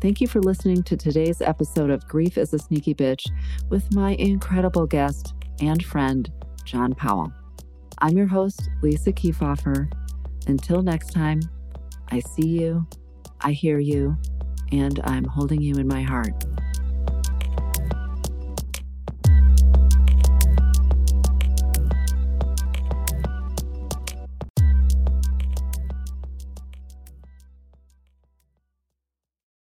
Thank you for listening to today's episode of Grief is a Sneaky Bitch with my incredible guest and friend, John Powell. I'm your host, Lisa Keefauver. Until next time, I see you, I hear you, and I'm holding you in my heart.